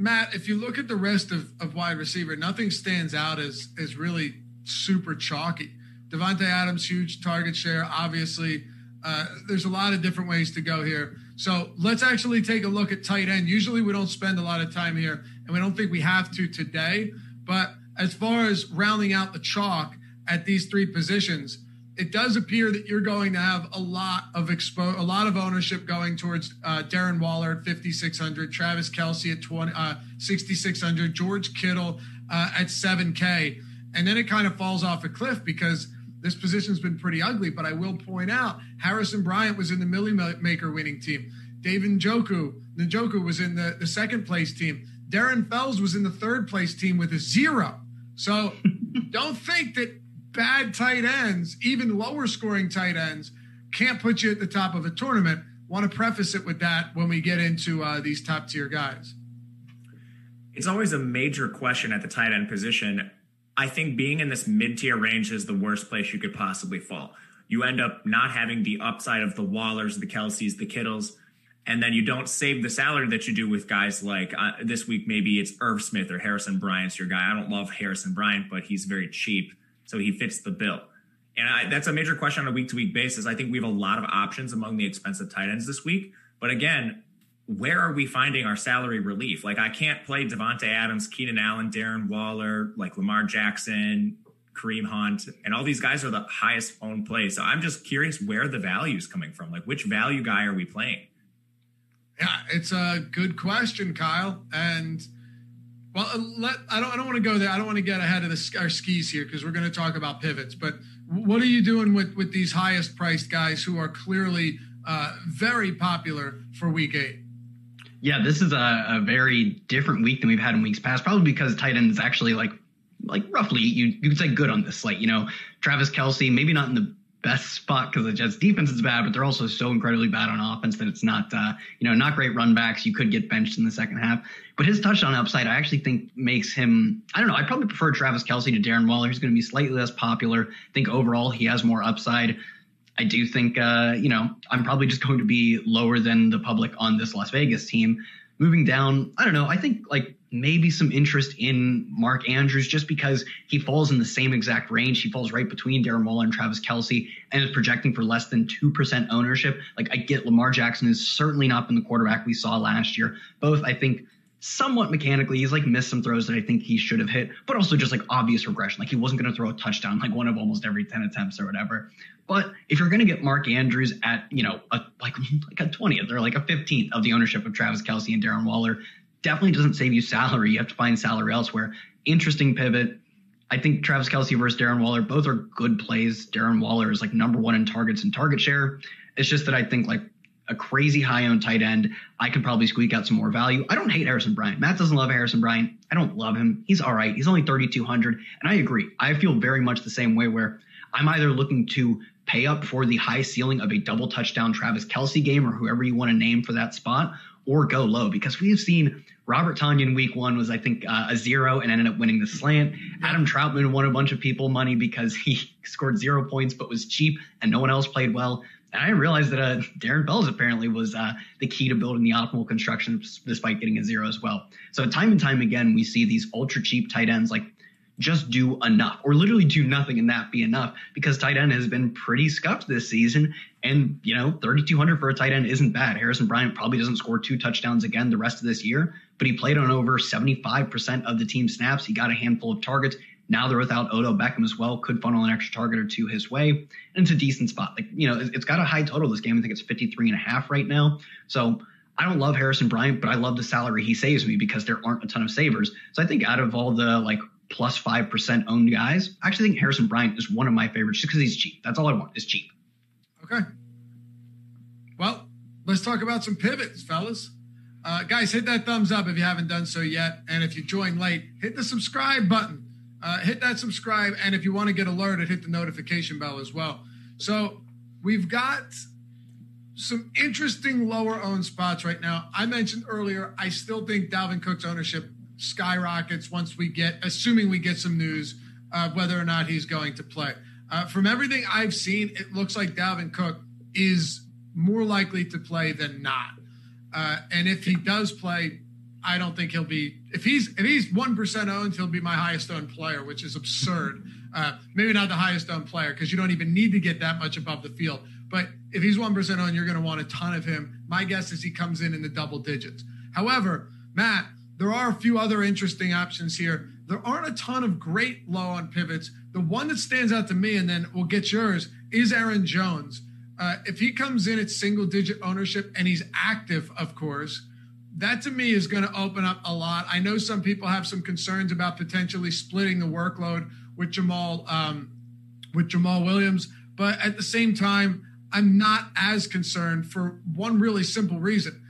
Matt, if you look at the rest of, of wide receiver, nothing stands out as as really super chalky. Davante Adams, huge target share. Obviously, uh, there's a lot of different ways to go here. So let's actually take a look at tight end. Usually, we don't spend a lot of time here, and we don't think we have to today. But as far as rounding out the chalk at these three positions, it does appear that you're going to have a lot of expo, a lot of ownership going towards uh, Darren Waller at 5600, Travis Kelce at 20, uh, 6600, George Kittle uh, at 7K, and then it kind of falls off a cliff because this position's been pretty ugly. But I will point out Harrison Bryant was in the Milly Maker winning team. David Njoku, Njoku was in the, the second place team. Darren Fells was in the third place team with a zero. So (laughs) don't think that bad tight ends, even lower scoring tight ends, can't put you at the top of a tournament. Want to preface it with that when we get into uh, these top tier guys. It's always a major question at the tight end position. I think being in this mid tier range is the worst place you could possibly fall. You end up not having the upside of the Wallers, the Kelces, the Kittles, and then you don't save the salary that you do with guys like uh, this week. Maybe it's Irv Smith or Harrison Bryant's your guy. I don't love Harrison Bryant, but he's very cheap so he fits the bill. And I, that's a major question on a week to week basis. I think we have a lot of options among the expensive tight ends this week. But again, where are we finding our salary relief? Like I can't play Davante Adams, Keenan Allen, Darren Waller, like Lamar Jackson, Kareem Hunt, and all these guys are the highest owned plays. So I'm just curious where the value is coming from. Like which value guy are we playing? Yeah, it's a good question, Kyle. And well, uh, let I don't I don't want to go there. I don't want to get ahead of the, our skis here because we're going to talk about pivots. But what are you doing with with these highest priced guys who are clearly uh, very popular for Week Eight? Yeah, this is a, a, very different week than we've had in weeks past. Probably because tight end is actually like like roughly you you could say good on this slate. You know, Travis Kelce, maybe not in the best spot because the Jets defense is bad, but they're also so incredibly bad on offense that it's not, uh, you know, not great run backs. You could get benched in the second half, but his touchdown upside, I actually think makes him, I don't know, I probably prefer Travis Kelce to Darren Waller. He's going to be slightly less popular. I think overall he has more upside. I do think, uh, you know, I'm probably just going to be lower than the public on this Las Vegas team. Moving down, I don't know. I think like maybe some interest in Mark Andrews just because he falls in the same exact range. He falls right between Darren Waller and Travis Kelce and is projecting for less than 2% ownership. Like I get Lamar Jackson has certainly not been the quarterback we saw last year. Both, I think, somewhat mechanically. He's like missed some throws that I think he should have hit, but also just like obvious regression. Like he wasn't going to throw a touchdown like one of almost every 10 attempts or whatever. But if you're going to get Mark Andrews at, you know, a, like (laughs) like a 20th or like a 15th of the ownership of Travis Kelce and Darren Waller, definitely doesn't save you salary. You have to find salary elsewhere. Interesting pivot. I think Travis Kelce versus Darren Waller, both are good plays. Darren Waller is like number one in targets and target share. It's just that I think like a crazy high owned tight end, I can probably squeak out some more value. I don't hate Harrison Bryant. Matt doesn't love Harrison Bryant. I don't love him. He's all right. He's only 3,200. And I agree. I feel very much the same way where I'm either looking to pay up for the high ceiling of a double touchdown Travis Kelce game or whoever you want to name for that spot, or go low because we have seen Robert Tanya Tonyan week one was, I think, uh, a zero and ended up winning the slant. Adam Trautman won a bunch of people money because he (laughs) scored zero points but was cheap and no one else played well. And I realized that uh, Darren Fells apparently was uh, the key to building the optimal construction despite getting a zero as well. So time and time again, we see these ultra cheap tight ends like just do enough or literally do nothing and that be enough because tight end has been pretty scuffed this season. And, you know, 3,200 for a tight end isn't bad. Harrison Bryant probably doesn't score two touchdowns again the rest of this year, but he played on over 75% of the team snaps. He got a handful of targets. Now they're without Odell Beckham as well. Could funnel an extra target or two his way. And it's a decent spot. Like, you know, it's got a high total this game. I think it's 53 and a half right now. So I don't love Harrison Bryant, but I love the salary he saves me because there aren't a ton of savers. So I think out of all the like plus 5% owned guys. I actually think Harrison Bryant is one of my favorites just because he's cheap. That's all I want is cheap. Okay. Well, let's talk about some pivots, fellas. Uh, guys, hit that thumbs up if you haven't done so yet. And if you joined late, hit the subscribe button. Uh, hit that subscribe. And if you want to get alerted, hit the notification bell as well. So we've got some interesting lower owned spots right now. I mentioned earlier, I still think Dalvin Cook's ownership skyrockets once we get, assuming we get some news of whether or not he's going to play. Uh, from everything I've seen, it looks like Dalvin Cook is more likely to play than not. Uh, and if he does play, I don't think he'll be. If he's if he's one percent owned, he'll be my highest owned player, which is absurd. Uh, maybe not the highest owned player because you don't even need to get that much above the field. But if he's one percent owned, you're going to want a ton of him. My guess is he comes in in the double digits. However, Matt, there are a few other interesting options here. There aren't a ton of great low on pivots. The one that stands out to me, and then we'll get yours, is Aaron Jones. Uh, if he comes in at single digit ownership and he's active, of course, that to me is going to open up a lot. I know some people have some concerns about potentially splitting the workload with Jamaal um, with Jamaal Williams, but at the same time, I'm not as concerned for one really simple reason.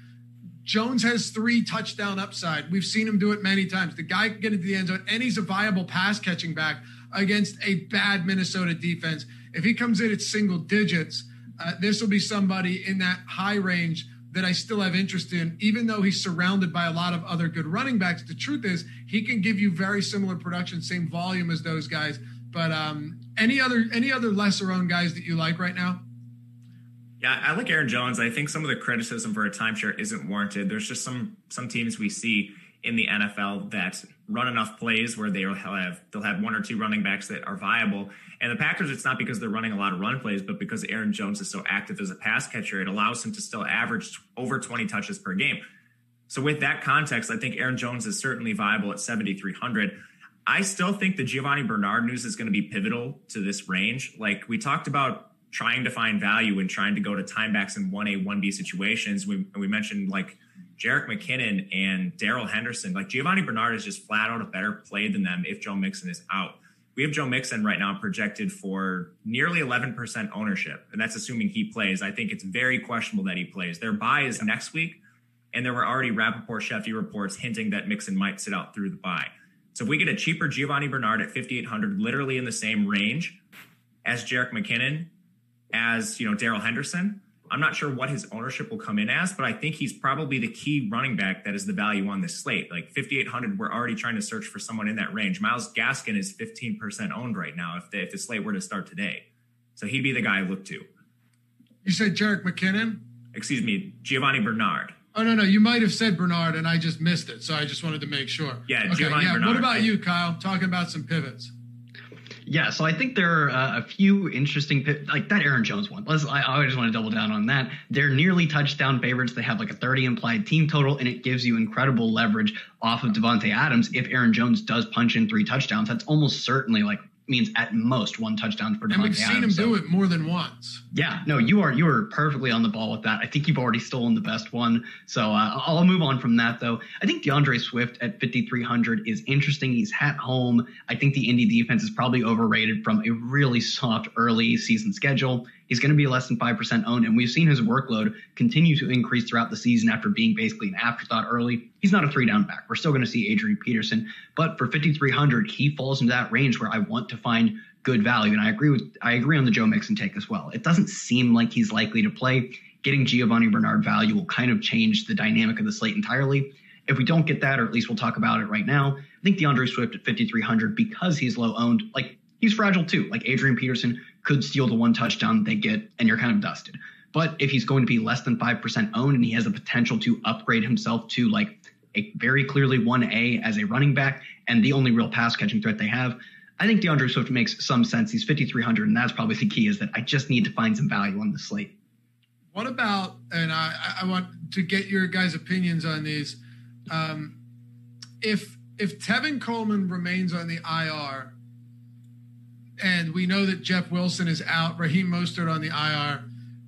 Jones has three touchdown upside. We've seen him do it many times. The guy can get into the end zone, and he's a viable pass catching back against a bad Minnesota defense. If he comes in at single digits, uh, this will be somebody in that high range that I still have interest in, even though he's surrounded by a lot of other good running backs. The truth is, he can give you very similar production, same volume as those guys. But um, any other any other lesser owned guys that you like right now? Yeah, I like Aaron Jones. I think some of the criticism for a timeshare isn't warranted. There's just some some teams we see in the NFL that run enough plays where they'll have they'll have one or two running backs that are viable. And the Packers, it's not because they're running a lot of run plays, but because Aaron Jones is so active as a pass catcher, it allows him to still average over 20 touches per game. So with that context, I think Aaron Jones is certainly viable at 7,300. I still think the Giovani Bernard news is going to be pivotal to this range. Like we talked about trying to find value and trying to go to timebacks in 1A, 1B situations. We, we mentioned like Jerick McKinnon and Darrell Henderson. Like Giovani Bernard is just flat out a better play than them if Joe Mixon is out. We have Joe Mixon right now projected for nearly 11% ownership, and that's assuming he plays. I think it's very questionable that he plays. Their bye is next week, and there were already Rapoport Shefty reports hinting that Mixon might sit out through the bye. So if we get a cheaper Giovani Bernard at 5,800, literally in the same range as Jerick McKinnon, as you know Darrell Henderson, I'm not sure what his ownership will come in as, but I think he's probably the key running back that is the value on this slate. Like 5,800, we're already trying to search for someone in that range. Myles Gaskin is 15% owned right now if the, if the slate were to start today. So he'd be the guy I look to. You said Jerick McKinnon? Excuse me, Giovani Bernard. Oh no, no, you might have said Bernard, and I just missed it. So I just wanted to make sure. Yeah, okay, Giovani yeah. Bernard. What about you, Kyle? Talking about some pivots. Yeah, so I think there are uh, a few interesting like that Aaron Jones one. Let's I, I just want to double down on that. They're nearly touchdown favorites. They have like a 30 implied team total, and it gives you incredible leverage off of Davante Adams. If Aaron Jones does punch in three touchdowns, that's almost certainly like means at most one touchdown for Davante And we've seen Adams. him So- do it more than once. yeah, no, you are you are perfectly on the ball with that. I think you've already stolen the best one. So uh, I'll move on from that though. I think D'Andre Swift at 5300 is interesting. He's at home. I think the Indy defense is probably overrated from a really soft early season schedule. He's going to be less than 5% owned, and we've seen his workload continue to increase throughout the season after being basically an afterthought early. He's not a three down back. We're still going to see Adrian Peterson, but for 5300, he falls into that range where I want to find good value. And I agree with I agree on the Joe Mixon take as well. It doesn't seem like he's likely to play. Getting Giovani Bernard value will kind of change the dynamic of the slate entirely. If we don't get that, or at least we'll talk about it right now, I think D'Andre Swift at 5,300 because he's low owned, like he's fragile too. Like Adrian Peterson could steal the one touchdown they get, and you're kind of dusted. But if he's going to be less than 5% owned and he has the potential to upgrade himself to like a very clearly 1A as a running back and the only real pass catching threat they have, I think D'Andre Swift makes some sense. He's 5,300, and that's probably the key is that I just need to find some value on the slate. What about, and I, I want to get your guys' opinions on these. Um, if if Tevin Coleman remains on the IR, and we know that Jeff Wilson is out, Raheem Mostert on the IR,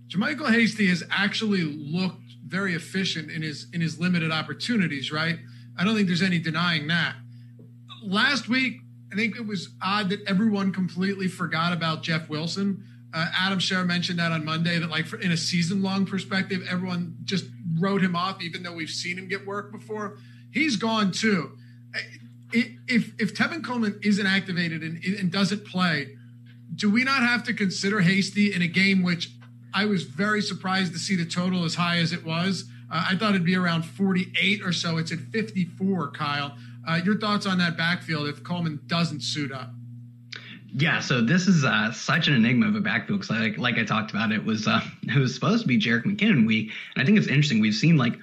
JaMycal Hasty has actually looked very efficient in his in his limited opportunities. Right? I don't think there's any denying that. Last week, I think it was odd that everyone completely forgot about Jeff Wilson. Uh, Adam Scher mentioned that on Monday that, like, for, in a season long perspective, everyone just wrote him off, even though we've seen him get work before. He's gone too. If if Tevin Coleman isn't activated and, and doesn't play, do we not have to consider Hasty in a game which I was very surprised to see the total as high as it was? Uh, I thought it'd be around 48 or so. It's at 54, Kyle. Uh, your thoughts on that backfield if Coleman doesn't suit up? Yeah, so this is uh, such an enigma of a backfield because, like, like I talked about, it was uh, (laughs) it was supposed to be Jerick McKinnon week, and I think it's interesting. We've seen like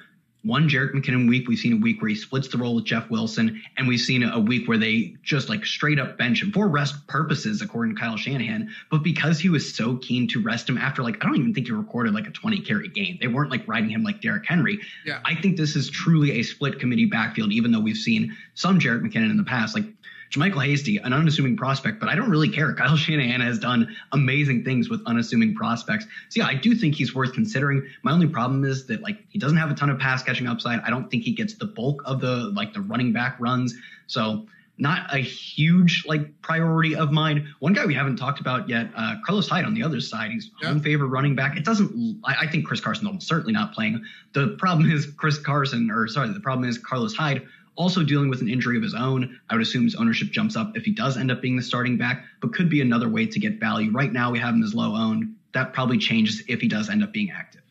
one Jerick McKinnon week. We've seen a week where he splits the role with Jeff Wilson, and we've seen a week where they just like straight up bench him for rest purposes, according to Kyle Shanahan. But because he was so keen to rest him after like I don't even think he recorded like a 20 carry game. They weren't like riding him like Derrick Henry. Yeah. I think this is truly a split committee backfield, even though we've seen some Jerick McKinnon in the past. Like JaMycal Hasty, an unassuming prospect, but I don't really care. Kyle Shanahan has done amazing things with unassuming prospects. So yeah, I do think he's worth considering. My only problem is that like he doesn't have a ton of pass catching upside. I don't think he gets the bulk of the like the running back runs. So not a huge like priority of mine. One guy we haven't talked about yet, uh, Carlos Hyde on the other side. He's home favorite running back. It doesn't. I, I think Chris Carson's almost certainly not playing. The problem is Chris Carson, or sorry, the problem is Carlos Hyde also dealing with an injury of his own. I would assume his ownership jumps up if he does end up being the starting back, but could be another way to get value. Right now, we have him as low owned. That probably changes if he does end up being active.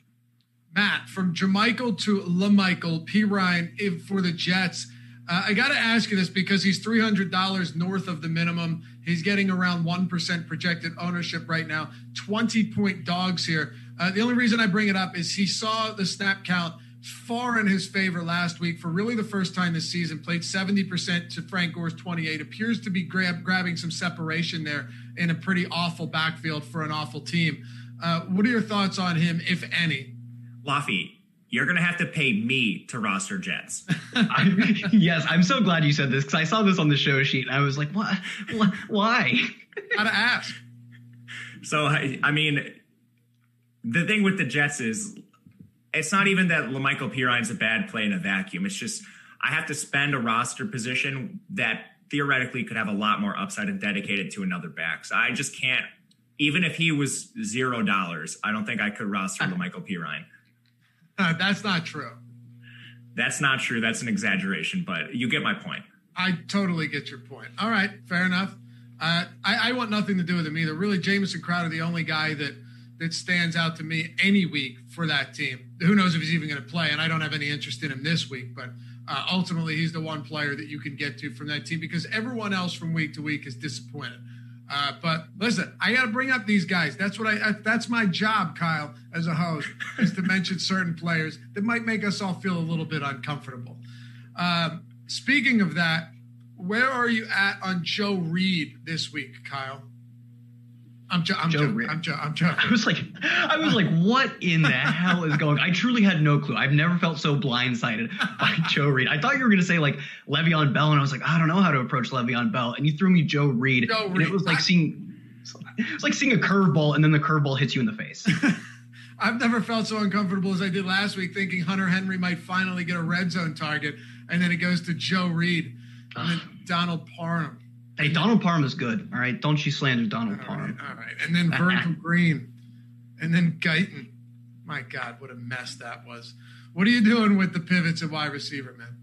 Matt, from JaMycal to La'Mical, P. Ryan if, for the Jets. Uh, I got to ask you this because he's $300 north of the minimum. He's getting around 1% projected ownership right now, 20 point dogs here. Uh, the only reason I bring it up is he saw the snap count far in his favor last week for really the first time this season. Played 70% to Frank Gore's 28. Appears to be grab, grabbing some separation there in a pretty awful backfield for an awful team. Uh, what are your thoughts on him, if any? Loughy, you're going to have to pay me to roster Jets. (laughs) I, yes, I'm so glad you said this because I saw this on the show sheet and I was like, what? what? Why? How to ask? So, I I mean, the thing with the Jets is it's not even that La'Mical Perine's a bad play in a vacuum. It's just I have to spend a roster position that theoretically could have a lot more upside and dedicate it to another back. So I just can't. Even if he was zero dollars, I don't think I could roster La'Mical Perine. Uh, that's not true. That's not true. That's an exaggeration, but you get my point. I totally get your point. All right, fair enough. Uh, I, I, want nothing to do with him either. Really, Jamison Crowder, the only guy that that stands out to me any week for that team. Who knows if he's even going to play? And I don't have any interest in him this week, but uh, ultimately, he's the one player that you can get to from that team because everyone else from week to week is disappointed. Uh, but listen, I got to bring up these guys. That's what I. That's my job, Kyle, as a host, is to mention certain players that might make us all feel a little bit uncomfortable. Um, Speaking of that, where are you at on Joe Reed this week, Kyle? I'm, jo- I'm, Joe jo- I'm, jo- I'm joking. (laughs) I was like, I was like, what in the hell is going? I truly had no clue. I've never felt so blindsided by (laughs) Joe Reed. I thought you were going to say like Le'Veon Bell, and I was like, I don't know how to approach Le'Veon Bell, and you threw me Joe Reed, Joe and it was like seeing, it's like seeing a curveball, and then the curveball hits you in the face. (laughs) I've never felt so uncomfortable as I did last week, thinking Hunter Henry might finally get a red zone target, and then it goes to Joe Reed and then Donald Parham. Hey, Donald Parham is good. All right, don't you slander Donald All Parham. right, all right. And then Virgil (laughs) Green, and then Guyton. My God, what a mess that was. What are you doing with the pivots at wide receiver, man?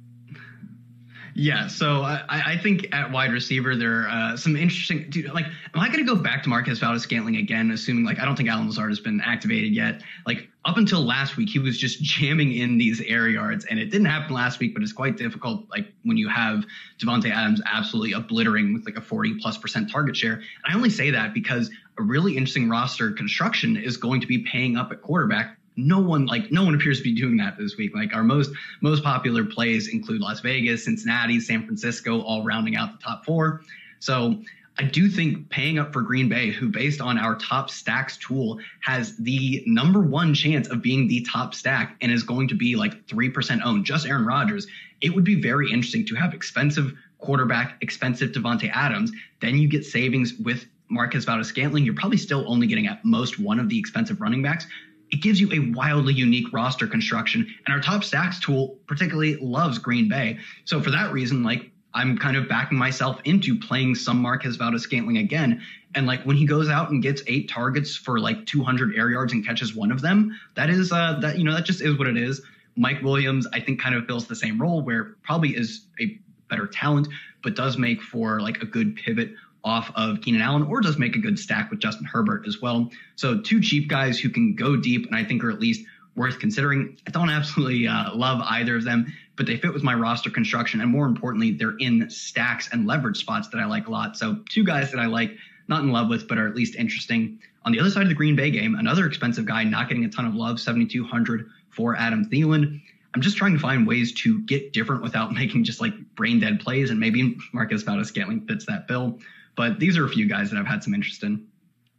Yeah, so I, I think at wide receiver there are uh, some interesting. Dude, like, am I going to go back to Marquez Valdes-Scantling again? Assuming like I don't think Allen Lazard has been activated yet. Like up until last week, he was just (laughs) jamming in these air yards, and it didn't happen last week. But it's quite difficult. Like when you have Davante Adams absolutely obliterating with like a forty plus percent target share. And I only say that because a really interesting roster construction is going to be paying up at quarterback no one like no one appears to be doing that this week. Like our most most popular plays include Las Vegas, Cincinnati, San Francisco, all rounding out the top four. So I do think paying up for Green Bay, who based on our top stacks tool has the number one chance of being the top stack and is going to be like 3% owned, just Aaron Rodgers, it would be very interesting to have expensive quarterback, expensive Davante Adams. Then you get savings with Marquez Valdes-Scantling. You're probably still only getting at most one of the expensive running backs it gives you a wildly unique roster construction. And our top stacks tool particularly loves Green Bay. So for that reason, like I'm kind of backing myself into playing some Marquez Valdes-Scantling again. And like when he goes out and gets eight targets for like 200 air yards and catches one of them, that is uh that you know that just is what it is. Mike Williams, I think, kind of fills the same role where probably is a better talent, but does make for like a good pivot off of Keenan Allen or does make a good stack with Justin Herbert as well. So two cheap guys who can go deep and I think are at least worth considering. I don't (laughs) absolutely uh, love either of them, but they fit with my roster construction. And more importantly, they're in stacks and leverage spots that I like a lot. So two guys that I like, not in love with, but are at least interesting. On the other side of the Green Bay game, another expensive guy not getting a ton of love, 7,200 for Adam Thielen. I'm just trying to find ways to get different without (laughs) making just like brain dead plays. And maybe Marquez Valdes-Scantling fits that bill. But these are a few guys that I've had some interest in.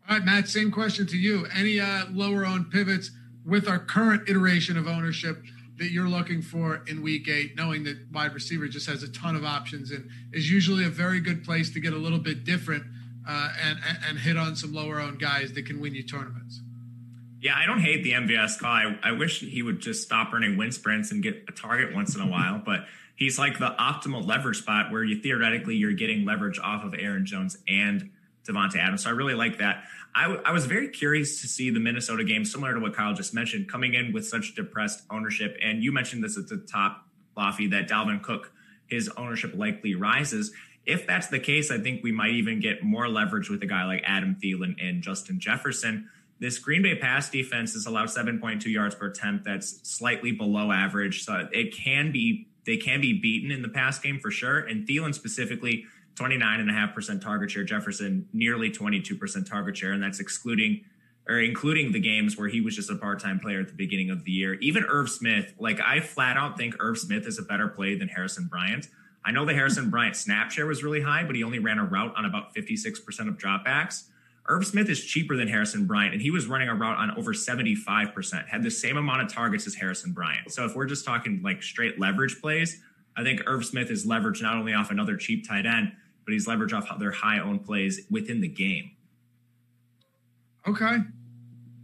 All right, Matt, same question to you. Any uh, lower owned pivots with our current iteration of ownership that you're looking for in week eight, knowing that wide receiver just has a ton of options and is usually a very good place to get a little bit different uh, and, and hit on some lower owned guys that can win you tournaments? Yeah, I don't hate the MVS call. I, I wish he would just stop earning wind sprints and get a target once in a while, but he's like the optimal leverage spot where you theoretically you're getting leverage off of Aaron Jones and Davante Adams. So I really like that. I, w- I was very curious to see the Minnesota game, similar to what Kyle just mentioned, coming in with such depressed ownership. And you mentioned this at the top, Loughy, that Dalvin Cook, his ownership likely rises. If that's the case, I think we might even get more leverage with a guy like Adam Thielen and Justin Jefferson. This Green Bay pass defense has allowed 7.2 yards per attempt. That's slightly below average. So it can be they can be beaten in the pass game for sure. And Thielen specifically, 29.5% target share. Jefferson, nearly 22% target share. And that's excluding or including the games where he was just a part-time player at the beginning of the year. Even Irv Smith, like I flat out think Irv Smith is a better play than Harrison Bryant. I know the Harrison Bryant snap share was really high, but he only ran a route on about 56% of dropbacks. Irv Smith is cheaper than Harrison Bryant, and he was running a route on over 75%, had the same amount of targets as Harrison Bryant. So if we're just talking like straight leverage plays, I think Irv Smith is leveraged not only off another cheap tight end, but he's leveraged off their high owned plays within the game. Okay.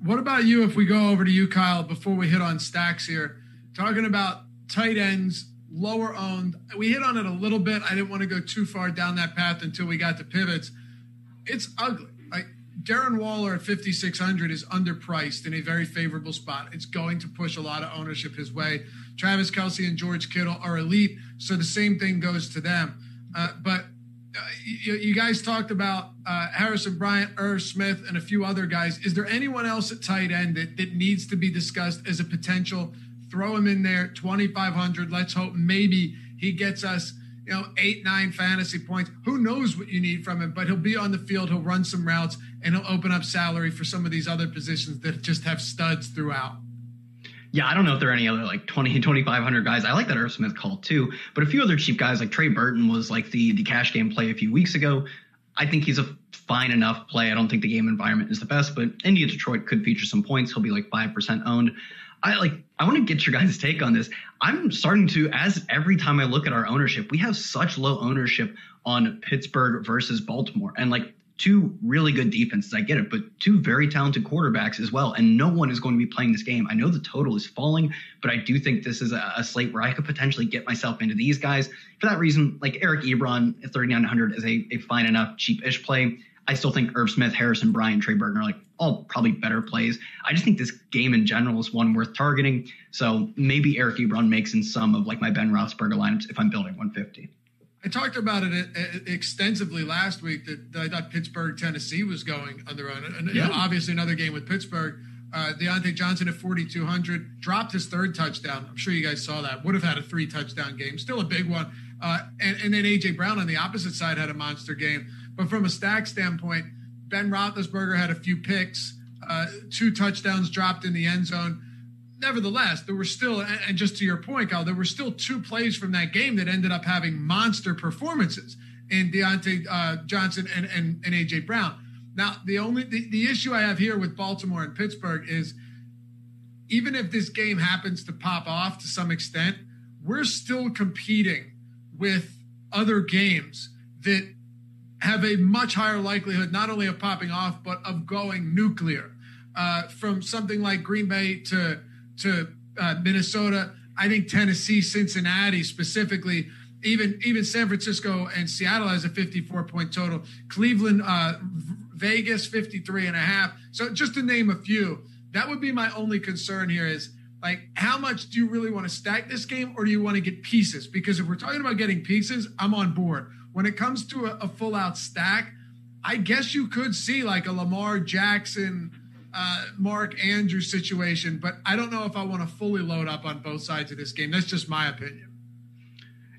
What about you if we go over to you, Kyle, before we hit on stacks here? Talking about tight ends, lower owned. We hit on it a little bit. I didn't want to go too far down that path until we got to pivots. It's ugly. Darren Waller at 5,600 is underpriced in a very favorable spot. It's going to push a lot of ownership his way. Travis Kelce and George Kittle are elite, so the same thing goes to them. Uh, but uh, you, you, guys talked about uh, Harrison Bryant, Irv Smith, and a few other guys. Is there anyone else at tight end that, that needs to be discussed as a potential? Throw him in there, 2,500. Let's hope maybe he gets us you know, eight, nine fantasy points. Who knows what you need from him, but he'll be on the field, he'll run some routes, and he'll open up salary for some of these other positions that just have studs throughout. Yeah, I don't know if there are any other like 20, (laughs) 2,500 guys. I like that Irv Smith call too, but a few other cheap guys like Trey Burton was like the the cash game play a few weeks ago. I think he's a fine enough play. I don't think the game environment is the best, but Indy Detroit could feature some points. He'll be like 5% owned. I like I want to get your guys' take on this. I'm starting to as every time I look at our ownership, we have such low ownership on Pittsburgh versus Baltimore. And like two really good defenses, I get it, but two very talented quarterbacks as well. And no one is going to be playing this game. I know the total is falling, but I do think this is a, a slate where I could potentially get myself into these guys. For that reason, like Eric Ebron at 3,900 is a, a fine enough cheap-ish play. I still think Irv Smith, Harrison Bryant, Trey Burton are like all probably better plays. I just think this game in general is one worth targeting. So maybe Eric Ebron makes in some of like my Ben Roethlisberger lineups if I'm building 150. I talked about it uh, uh, extensively last week that I thought Pittsburgh, Tennessee was going on their own. And yeah. obviously another game with Pittsburgh. Uh, Diontae Johnson at 4,200 dropped his third touchdown. I'm sure you guys saw that. Would have had a three touchdown game. Still a big one. Uh, and, and then A.J. Brown on the opposite side had a monster game. But from a stack standpoint, Ben Roethlisberger had a few picks, uh, two touchdowns dropped in the end zone. Nevertheless, there were still, and just to your point, Kyle, there were still two plays from that game that ended up having monster performances in Diontae uh, Johnson and, and, and AJ Brown. Now, the only the, the issue I have here with Baltimore and Pittsburgh is even if this game happens to pop off to some extent, we're still competing with other games that have a much higher likelihood not only of popping off but of going nuclear. Uh, from something like Green Bay to to uh, Minnesota, I think Tennessee, Cincinnati specifically, even even San Francisco and Seattle has a 54 point total. Cleveland, uh, Vegas 53 and a half. So just to name a few, that would be my only concern here is like how much do you really want to stack this game or do you want to get pieces? Because if we're talking about getting pieces, I'm on board when it comes to a, a full out stack, I guess you could see like a Lamar Jackson, uh, Mark Andrews situation, but I don't know if I want to fully load up on both sides of this game. That's just my opinion.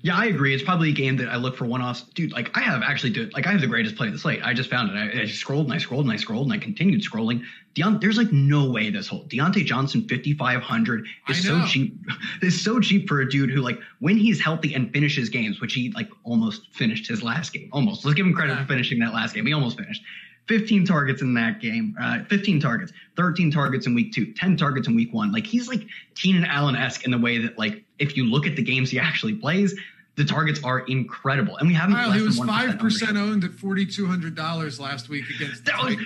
Yeah, I agree. It's probably a game that I look for one offs. Dude, like I have actually, dude, like I have the greatest play of the slate. I just found it. I, I scrolled and I scrolled and I scrolled and I continued scrolling. Deont, there's like no way this whole Diontae Johnson 5,500 is so cheap. (laughs) Is so cheap for a dude who like when he's healthy and finishes games, which he like almost finished his last game. Almost. Let's give him credit yeah. for finishing that last game. He almost finished. 15 targets in that game, uh, 15 targets, 13 targets in week two, 10 targets in week one. Like he's like Keenan Allen esque in the way that like if you look at the games he actually plays, the targets are incredible, and we haven't. Kyle, he was five percent owned at forty two hundred dollars last week against that was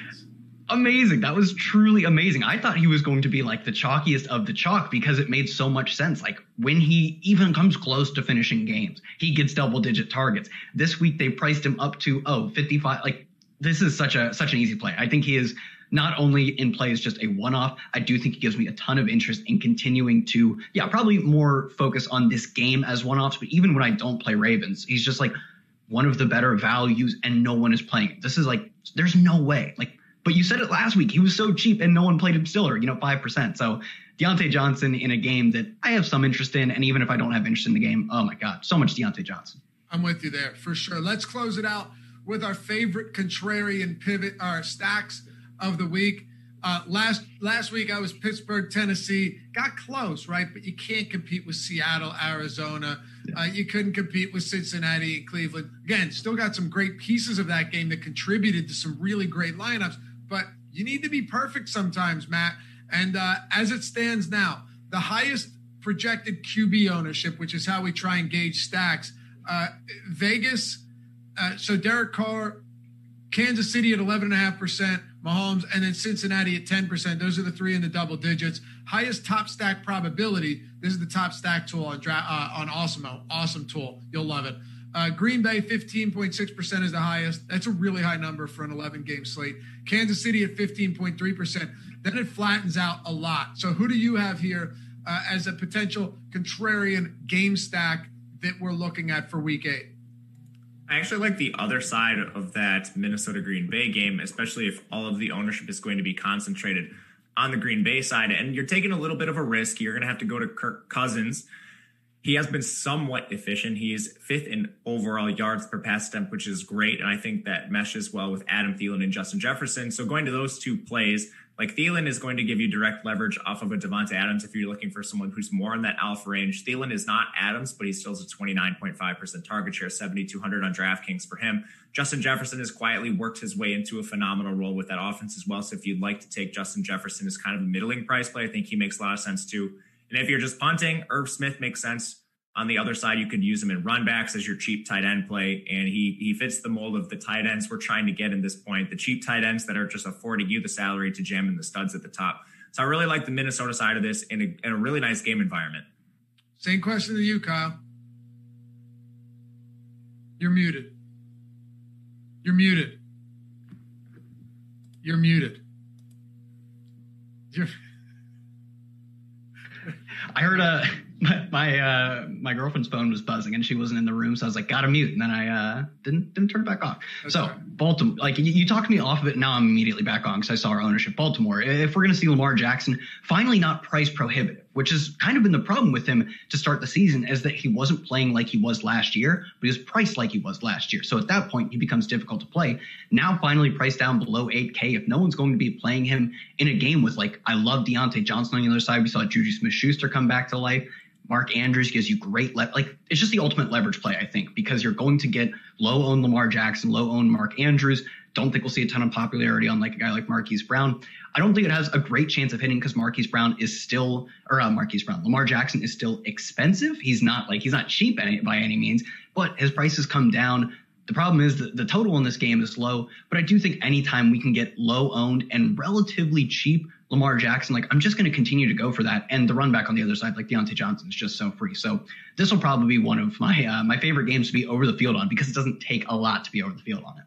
amazing. That was truly amazing. I thought he was going to be like the chalkiest of the chalk because it made so much sense. Like when he even comes close to finishing games, he gets double digit targets. This week they priced him up to oh 55. Like this is such a such an easy play. I think he is not only in play as just a one off, I do think it gives me a ton of interest in continuing to, yeah, probably more focus on this game as one offs. But even when I don't play Ravens, he's just like one of the better values and no one is playing. This is like, there's no way. Like, but you said it last week. He was so cheap and no one played him still, or, you know, 5%. So Diontae Johnson in a game that I have some interest in. And even if I don't have interest in the game, oh my God, so much Diontae Johnson. I'm with you there for sure. Let's close it out with our favorite contrarian pivot, our stacks of the week. Uh, last last week I was Pittsburgh, Tennessee. Got close, right? But you can't compete with Seattle, Arizona. Uh, you couldn't compete with Cincinnati and Cleveland. Again, still got some great pieces of that game that contributed to some really great lineups. But you need to be perfect sometimes, Matt. And uh, as it stands now, the highest projected QB ownership, which is how we try and gauge stacks, uh, Vegas. Uh, so Derek Carr, Kansas City at eleven and a half percent. Mahomes, and then Cincinnati at 10%. Those are the three in the double digits. Highest top stack probability. This is the top stack tool on uh, on Awesemo. Awesome tool. You'll love it. Uh, Green Bay, 15.6% is the highest. That's a really high number for an 11 game slate. Kansas City at 15.3%. Then it flattens out a lot. So, who do you have here uh, as a potential contrarian game stack that we're looking at for week eight? I actually like the other side of that Minnesota Green Bay game, especially if all of the ownership is going to be concentrated on the Green Bay side. And you're taking a little bit of a risk. You're going to have to go to Kirk Cousins. He has been somewhat efficient. He's fifth in overall yards per pass attempt, which is great. And I think that meshes well with Adam Thielen and Justin Jefferson. So going to those two plays, like Thielen is going to give you direct leverage off of a Davante Adams if you're looking for someone who's more in that alpha range. Thielen is not Adams, but he still has a 29.5% target share, 7,200 on DraftKings for him. Justin Jefferson has quietly worked his way into a phenomenal role with that offense as well. So if you'd like to take Justin Jefferson as kind of a middling price play, I think he makes a lot of sense too. And if you're just punting, Irv Smith makes sense. On the other side, you could use him in runbacks as your cheap tight end play, and he he fits the mold of the tight ends we're trying to get in this point. The cheap tight ends that are just affording you the salary to jam in the studs at the top. So I really like the Minnesota side of this in a, in a really nice game environment. Same question to you, Kyle. You're muted. You're muted. You're muted. You're. (laughs) I heard a my (laughs) my, uh, my girlfriend's phone was buzzing and she wasn't in the room, so I was like, gotta mute, and then I uh, didn't didn't turn it back off. That's so. Baltimore, like you, you talked me off of it, now I'm immediately back on because I saw our ownership. Baltimore, if we're gonna see Lamar Jackson finally not price prohibitive, which has kind of been the problem with him to start the season, is that he wasn't playing like he was last year, but he was priced like he was last year. So at that point, he becomes difficult to play. Now finally priced down below 8K. If no one's going to be playing him in a game with like I love Diontae Johnson on the other side, we saw Juju Smith-Schuster come back to life. Mark Andrews gives you great le- like it's just the ultimate leverage play, I think, because you're going to get low owned Lamar Jackson, low owned Mark Andrews. Don't think we'll see a ton of popularity on like a guy like Marquise Brown. I don't think it has a great chance of hitting because Marquise Brown is still or uh, Marquise Brown, Lamar Jackson is still expensive. He's not like he's not cheap any, by any means, but his prices come down. The problem is that the total in this game is low, but I do think anytime we can get low owned and relatively cheap Lamar Jackson, like I'm just going to continue to go for that. And the run back on the other side, like Diontae Johnson, is just so free. So this will probably be one of my uh, my favorite games to be over the field on because it doesn't take a lot to be over the field on it.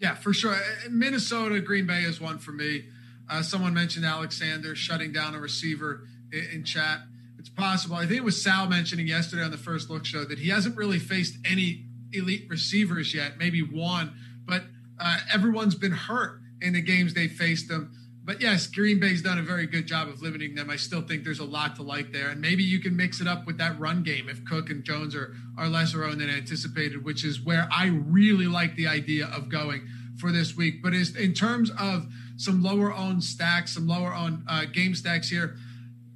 Yeah, for sure. Minnesota, Green Bay is one for me. Uh, someone mentioned Alexander shutting down a receiver in, in, chat. It's possible. I think it was Sal mentioning yesterday on the first look show that he hasn't really faced any elite receivers yet, maybe one, but uh, everyone's been hurt in the games they faced them. But yes, Green Bay's done a very good job of limiting them. I still think there's a lot to like there. And maybe you can mix it up with that run game if Cook and Jones are, are lesser owned than anticipated, which is where I really like the idea of going for this week. But is in terms of some lower owned stacks, some lower owned uh, game stacks here,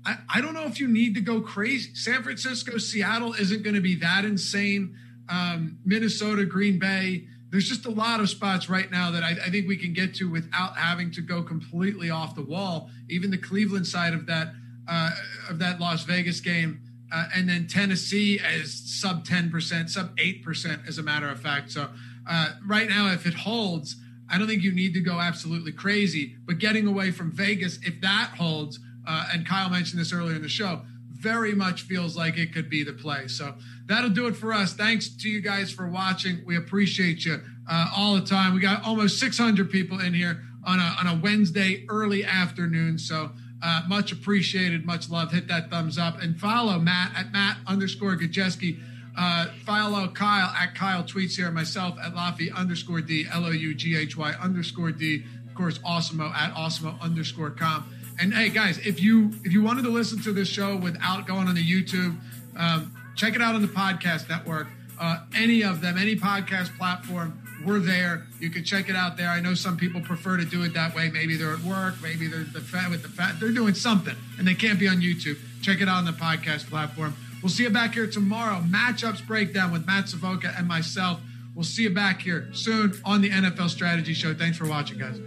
I, I don't know if you need to go crazy. San Francisco, Seattle isn't going to be that insane. Um, Minnesota, Green Bay, there's just a lot of spots right now that I, I, think we can get to without having to go completely off the wall. Even the Cleveland side of that uh, of that Las Vegas game, uh, and then Tennessee as sub 10%, sub 8%, as a matter of fact. So uh, right now, if it holds, I don't think you need to go absolutely crazy. But getting away from Vegas, if that holds, uh, and Kyle mentioned this earlier in the show, very much feels like it could be the play. So that'll do it for us. Thanks to you guys for watching. We appreciate you uh, all the time. We got almost 600 people in here on a, on a Wednesday early afternoon. So uh, much appreciated, much love. Hit that thumbs up and follow Matt at Matt underscore Gajewski. Uh, follow Kyle at Kyle Tweets here, myself at Loughy underscore D, L O U G H Y underscore D. Of course, Awesemo at Awesemo underscore com. And hey, guys, if you if you wanted to listen to this show without going on the YouTube, um, check it out on the podcast network. Uh, any of them, any podcast platform, we're there. You can check it out there. I know some people prefer to do it that way. Maybe they're at work. Maybe they're the fat with the fat. They're doing something, and they can't be on YouTube. Check it out on the podcast platform. We'll see you back here tomorrow. Matchups breakdown with Matt Savoca and myself. We'll see you back here soon on the NFL Strategy Show. Thanks for watching, guys.